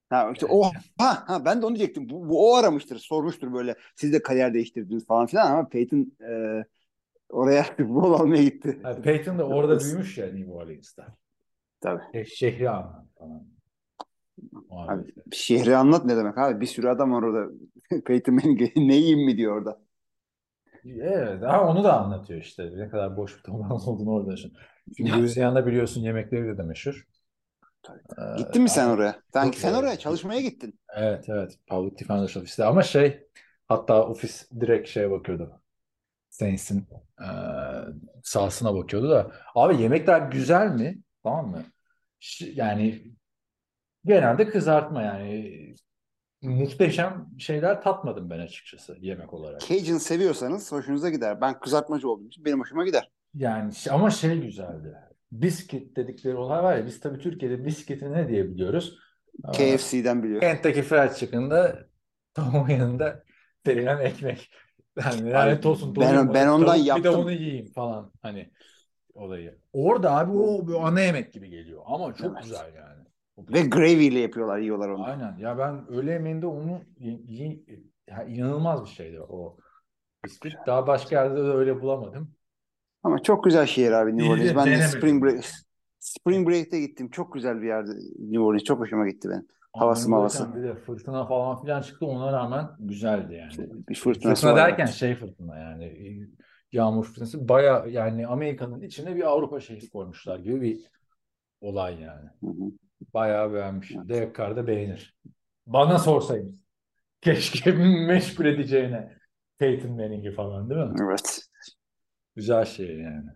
Ha işte o ha, ha ben de onu diyecektim. Bu, bu o aramıştır, sormuştur böyle. Siz de kariyer değiştirdiniz falan filan ama Peyton e, oraya rol almaya gitti. Yani Peyton da orada büyümüş ya New Orleans'ta. Tabii. E, şehri anlat falan. Abi, şehri anlat ne demek abi? Bir sürü adam var orada. Peyton Manning ne yiyeyim mi diyor orada. Evet, ama onu da anlatıyor işte. Ne kadar boş bir toprağın olduğunu orada düşün. Çünkü Louisiana biliyorsun yemekleri de meşhur. Ee, Gittin mi sen oraya? Çok sen oraya çalışmaya gittin. Evet evet. Public Defender's Office'te ama şey hatta ofis direkt şeye bakıyordu. Saints'in e, sahasına bakıyordu da. Abi yemekler güzel mi? Tamam mı? Yani genelde kızartma yani muhteşem şeyler tatmadım ben açıkçası yemek olarak. Cajun seviyorsanız hoşunuza gider. Ben kızartmacı olduğum için benim hoşuma gider. Yani ama şey güzeldi. Biskit dedikleri olay var ya biz tabii Türkiye'de biskiti ne diye biliyoruz? KFC'den biliyor. Kentucky Fried Chicken'da tavuğun yanında verilen ekmek. Yani lanet olsun ben- ben ondan tavuk, bir de yaptım. onu yiyeyim falan hani olayı. Orada abi o bir ana yemek gibi geliyor ama çok Evet. güzel yani. Ve gravy ile yapıyorlar, yiyorlar onu. Aynen. Ya ben öğle yemeğinde onu ya inanılmaz bir şeydi o bisküvit. Daha başka yerde de öyle bulamadım. Ama çok güzel şehir abi New Orleans. Ben de. Spring Break Spring Break'te gittim. Çok güzel bir yerde New Orleans. Çok hoşuma gitti benim. Havası buradayken Bir de fırtına falan filan çıktı. Ona rağmen güzeldi yani. Bir Fırtına var. derken şey fırtına yani. Yağmur fırtınası. Baya yani Amerika'nın içine bir Avrupa şehri koymuşlar gibi bir olay yani. Hı hı. Bayağı beğenmiş. Derek Carr da beğenir. Bana sorsaydın. Keşke meşgul edeceğine. Peyton Manning'i falan değil mi? Evet. Güzel şey yani.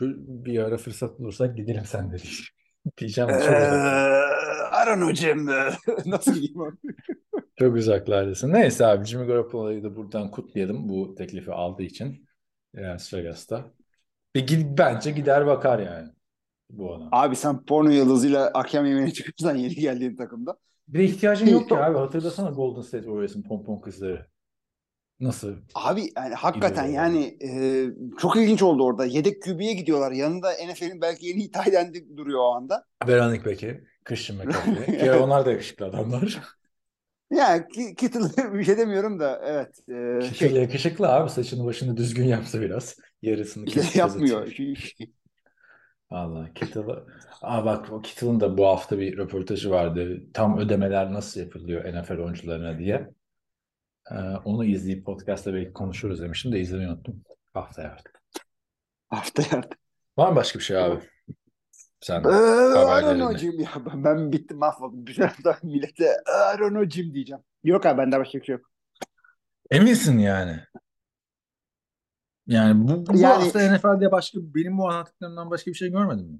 Bir ara fırsat bulursak gidelim sen de diyeceğim. Diyeceğim Ee. Aaron hocam. Nasıl diyeyim abi? Çok uzaklardasın. Neyse abi Jimmy Garoppolo'yu da buradan kutlayalım bu teklifi aldığı için. Las Vegas'ta. Bir gid, bence gider bakar yani bu adam. Abi sen porno yıldızıyla akşam yemeğine çıkırsan yeni geldiğin takımda. Bir de ihtiyacın yok ki abi. Hatırlasana Golden State Warriors'ın pompon kızları. Nasıl? Abi yani hakikaten yani e, çok ilginç oldu orada. Yedek QB'ye gidiyorlar. Yanında NFL'in belki yeni end'i duruyor o anda. Veronik peki. Christian McCaffrey. Ki onlar da yakışıklı adamlar. Yani Ki- Kittle'a bir şey demiyorum da evet. E, Kittle şey, yakışıklı abi. Saçını başını düzgün yapsa biraz. Yarısını kesip yapmıyor. Vallahi Kittle'ı... Aa bak o Kittle'ın da bu hafta bir röportajı vardı. Tam ödemeler nasıl yapılıyor NFL oyuncularına diye. Ee, onu izleyip podcast'ta belki konuşuruz demiştim de izlemeyi unuttum. Haftaya artık. Haftaya artık. Var mı başka bir şey abi? Sen Ee, Aaron hocam ya ben, ben bittim mahvoldum. Bütün hafta millete Aaron hocam diyeceğim. Yok abi bende başka bir şey yok. Eminsin yani. Yani bu, bu Yani- hafta NFL'de başka benim bu anlattıklarımdan başka bir şey görmedin mi?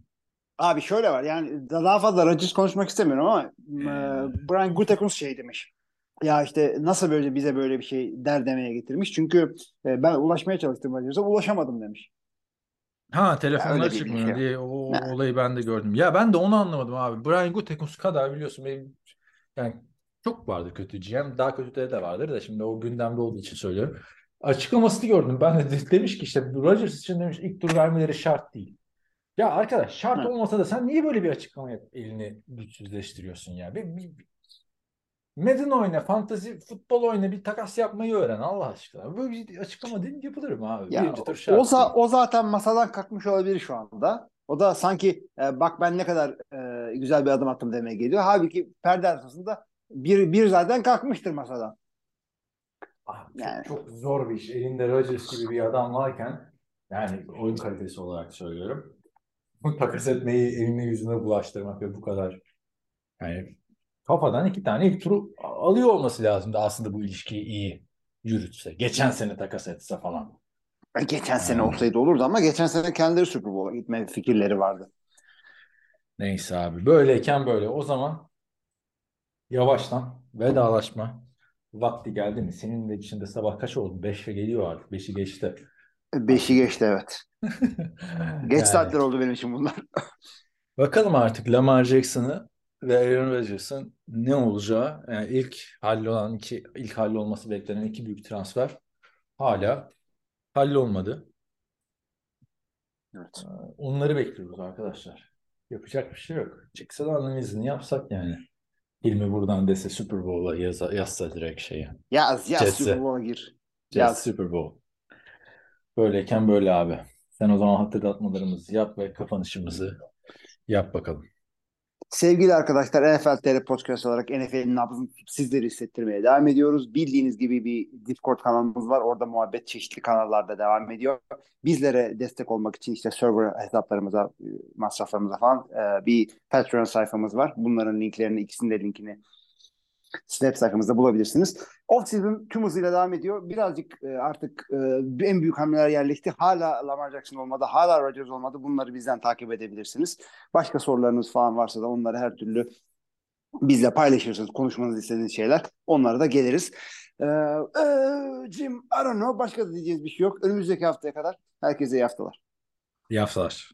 Abi şöyle var yani daha fazla Rodgers konuşmak istemiyorum ama e, Brian Gutekunst şey demiş. Ya işte nasıl böyle bize böyle bir şey der demeye getirmiş. Çünkü e, ben ulaşmaya çalıştım Rodgers'a ulaşamadım demiş. Ha telefonlar çıkmıyor şey. diye o Ha. olayı ben de gördüm. Ya ben de onu anlamadım abi. Brian Gutekunst kadar biliyorsun benim yani çok vardı kötü GM. Daha kötüleri de vardır da şimdi o gündemde olduğu için söylüyorum. Açıklamasını gördüm. Ben de de- demiş ki işte Rodgers için demiş ilk tur vermeleri şart değil. Ya arkadaş şart Ha. olmasa da sen niye böyle bir açıklama yap elini güçsüzleştiriyorsun ya? Bir, bir, bir- Madden oyna, fantasy futbol oyna, bir takas yapmayı öğren Allah aşkına. Böyle bir açıklama değil yapılır mı abi? Ya, Birinci tur şart o, za- o zaten masadan kalkmış olabilir şu anda. O da sanki e, bak ben ne kadar e, güzel bir adım attım demeye geliyor. Halbuki perde arkasında bir, bir zaten kalkmıştır masadan. Ah, çok, Yani. çok zor bir iş. Elinde Rodgers gibi bir adam varken yani oyun kalitesi olarak söylüyorum. Bu takas etmeyi eline yüzüne bulaştırmak ve bu kadar yani kafadan iki tane ilk turu alıyor olması lazımdı aslında bu ilişki iyi yürütse. Geçen sene takas etse falan. E, Geçen sene Hmm. olsaydı olurdu ama geçen sene kendileri Super Bowl'a gitme fikirleri vardı. Neyse abi. Böyleyken böyle. O zaman yavaştan vedalaşma vakti geldi mi? Senin de içinde sabah kaç oldu? 5'e geliyor artık. 5'i geçti. E, Beşi geçti evet. Geç Yani saatler oldu benim için bunlar. bakalım artık Lamar Jackson'ı ve Aaron Rodgers'ın ne olacağı. Yani ilk hallolan iki ilk hallolması beklenen iki büyük transfer hala hallolmadı. Evet. Onları bekliyoruz arkadaşlar. Yapacak bir şey yok. Çıksa da analizini yapsak yani. Hilmi buradan dese Super Bowl'a yaza, yazsa direkt şeye. Yaz yaz Jets'e. Super Bowl'a gir. Jets Yaz. Super Bowl. Böyleyken böyle abi. Sen o zaman hatırlatmalarımızı yap ve kapanışımızı yap bakalım. Sevgili arkadaşlar NFL TR Podcast olarak NFL'in nabzını sizleri hissettirmeye devam ediyoruz. Bildiğiniz gibi bir Discord kanalımız var. Orada muhabbet çeşitli kanallarda devam ediyor. Bizlere destek olmak için işte server hesaplarımıza, e, masraflarımıza falan e, bir Patreon sayfamız var. Bunların linklerini, ikisinin de linkini web sayfamızda bulabilirsiniz. Off season tüm hızıyla devam ediyor. Birazcık e, artık e, en büyük hamleler yerleşti. Hala Lamar Jackson olmadı, hala Rodgers olmadı. Bunları bizden takip edebilirsiniz. Başka sorularınız falan varsa da onları her türlü bizle paylaşırsınız. Konuşmanızı istediğiniz şeyler. Onlara da geliriz. Ee, e, Jim, I don't know. Başka da diyeceğiz bir şey yok. Önümüzdeki haftaya kadar herkese iyi haftalar. İyi haftalar.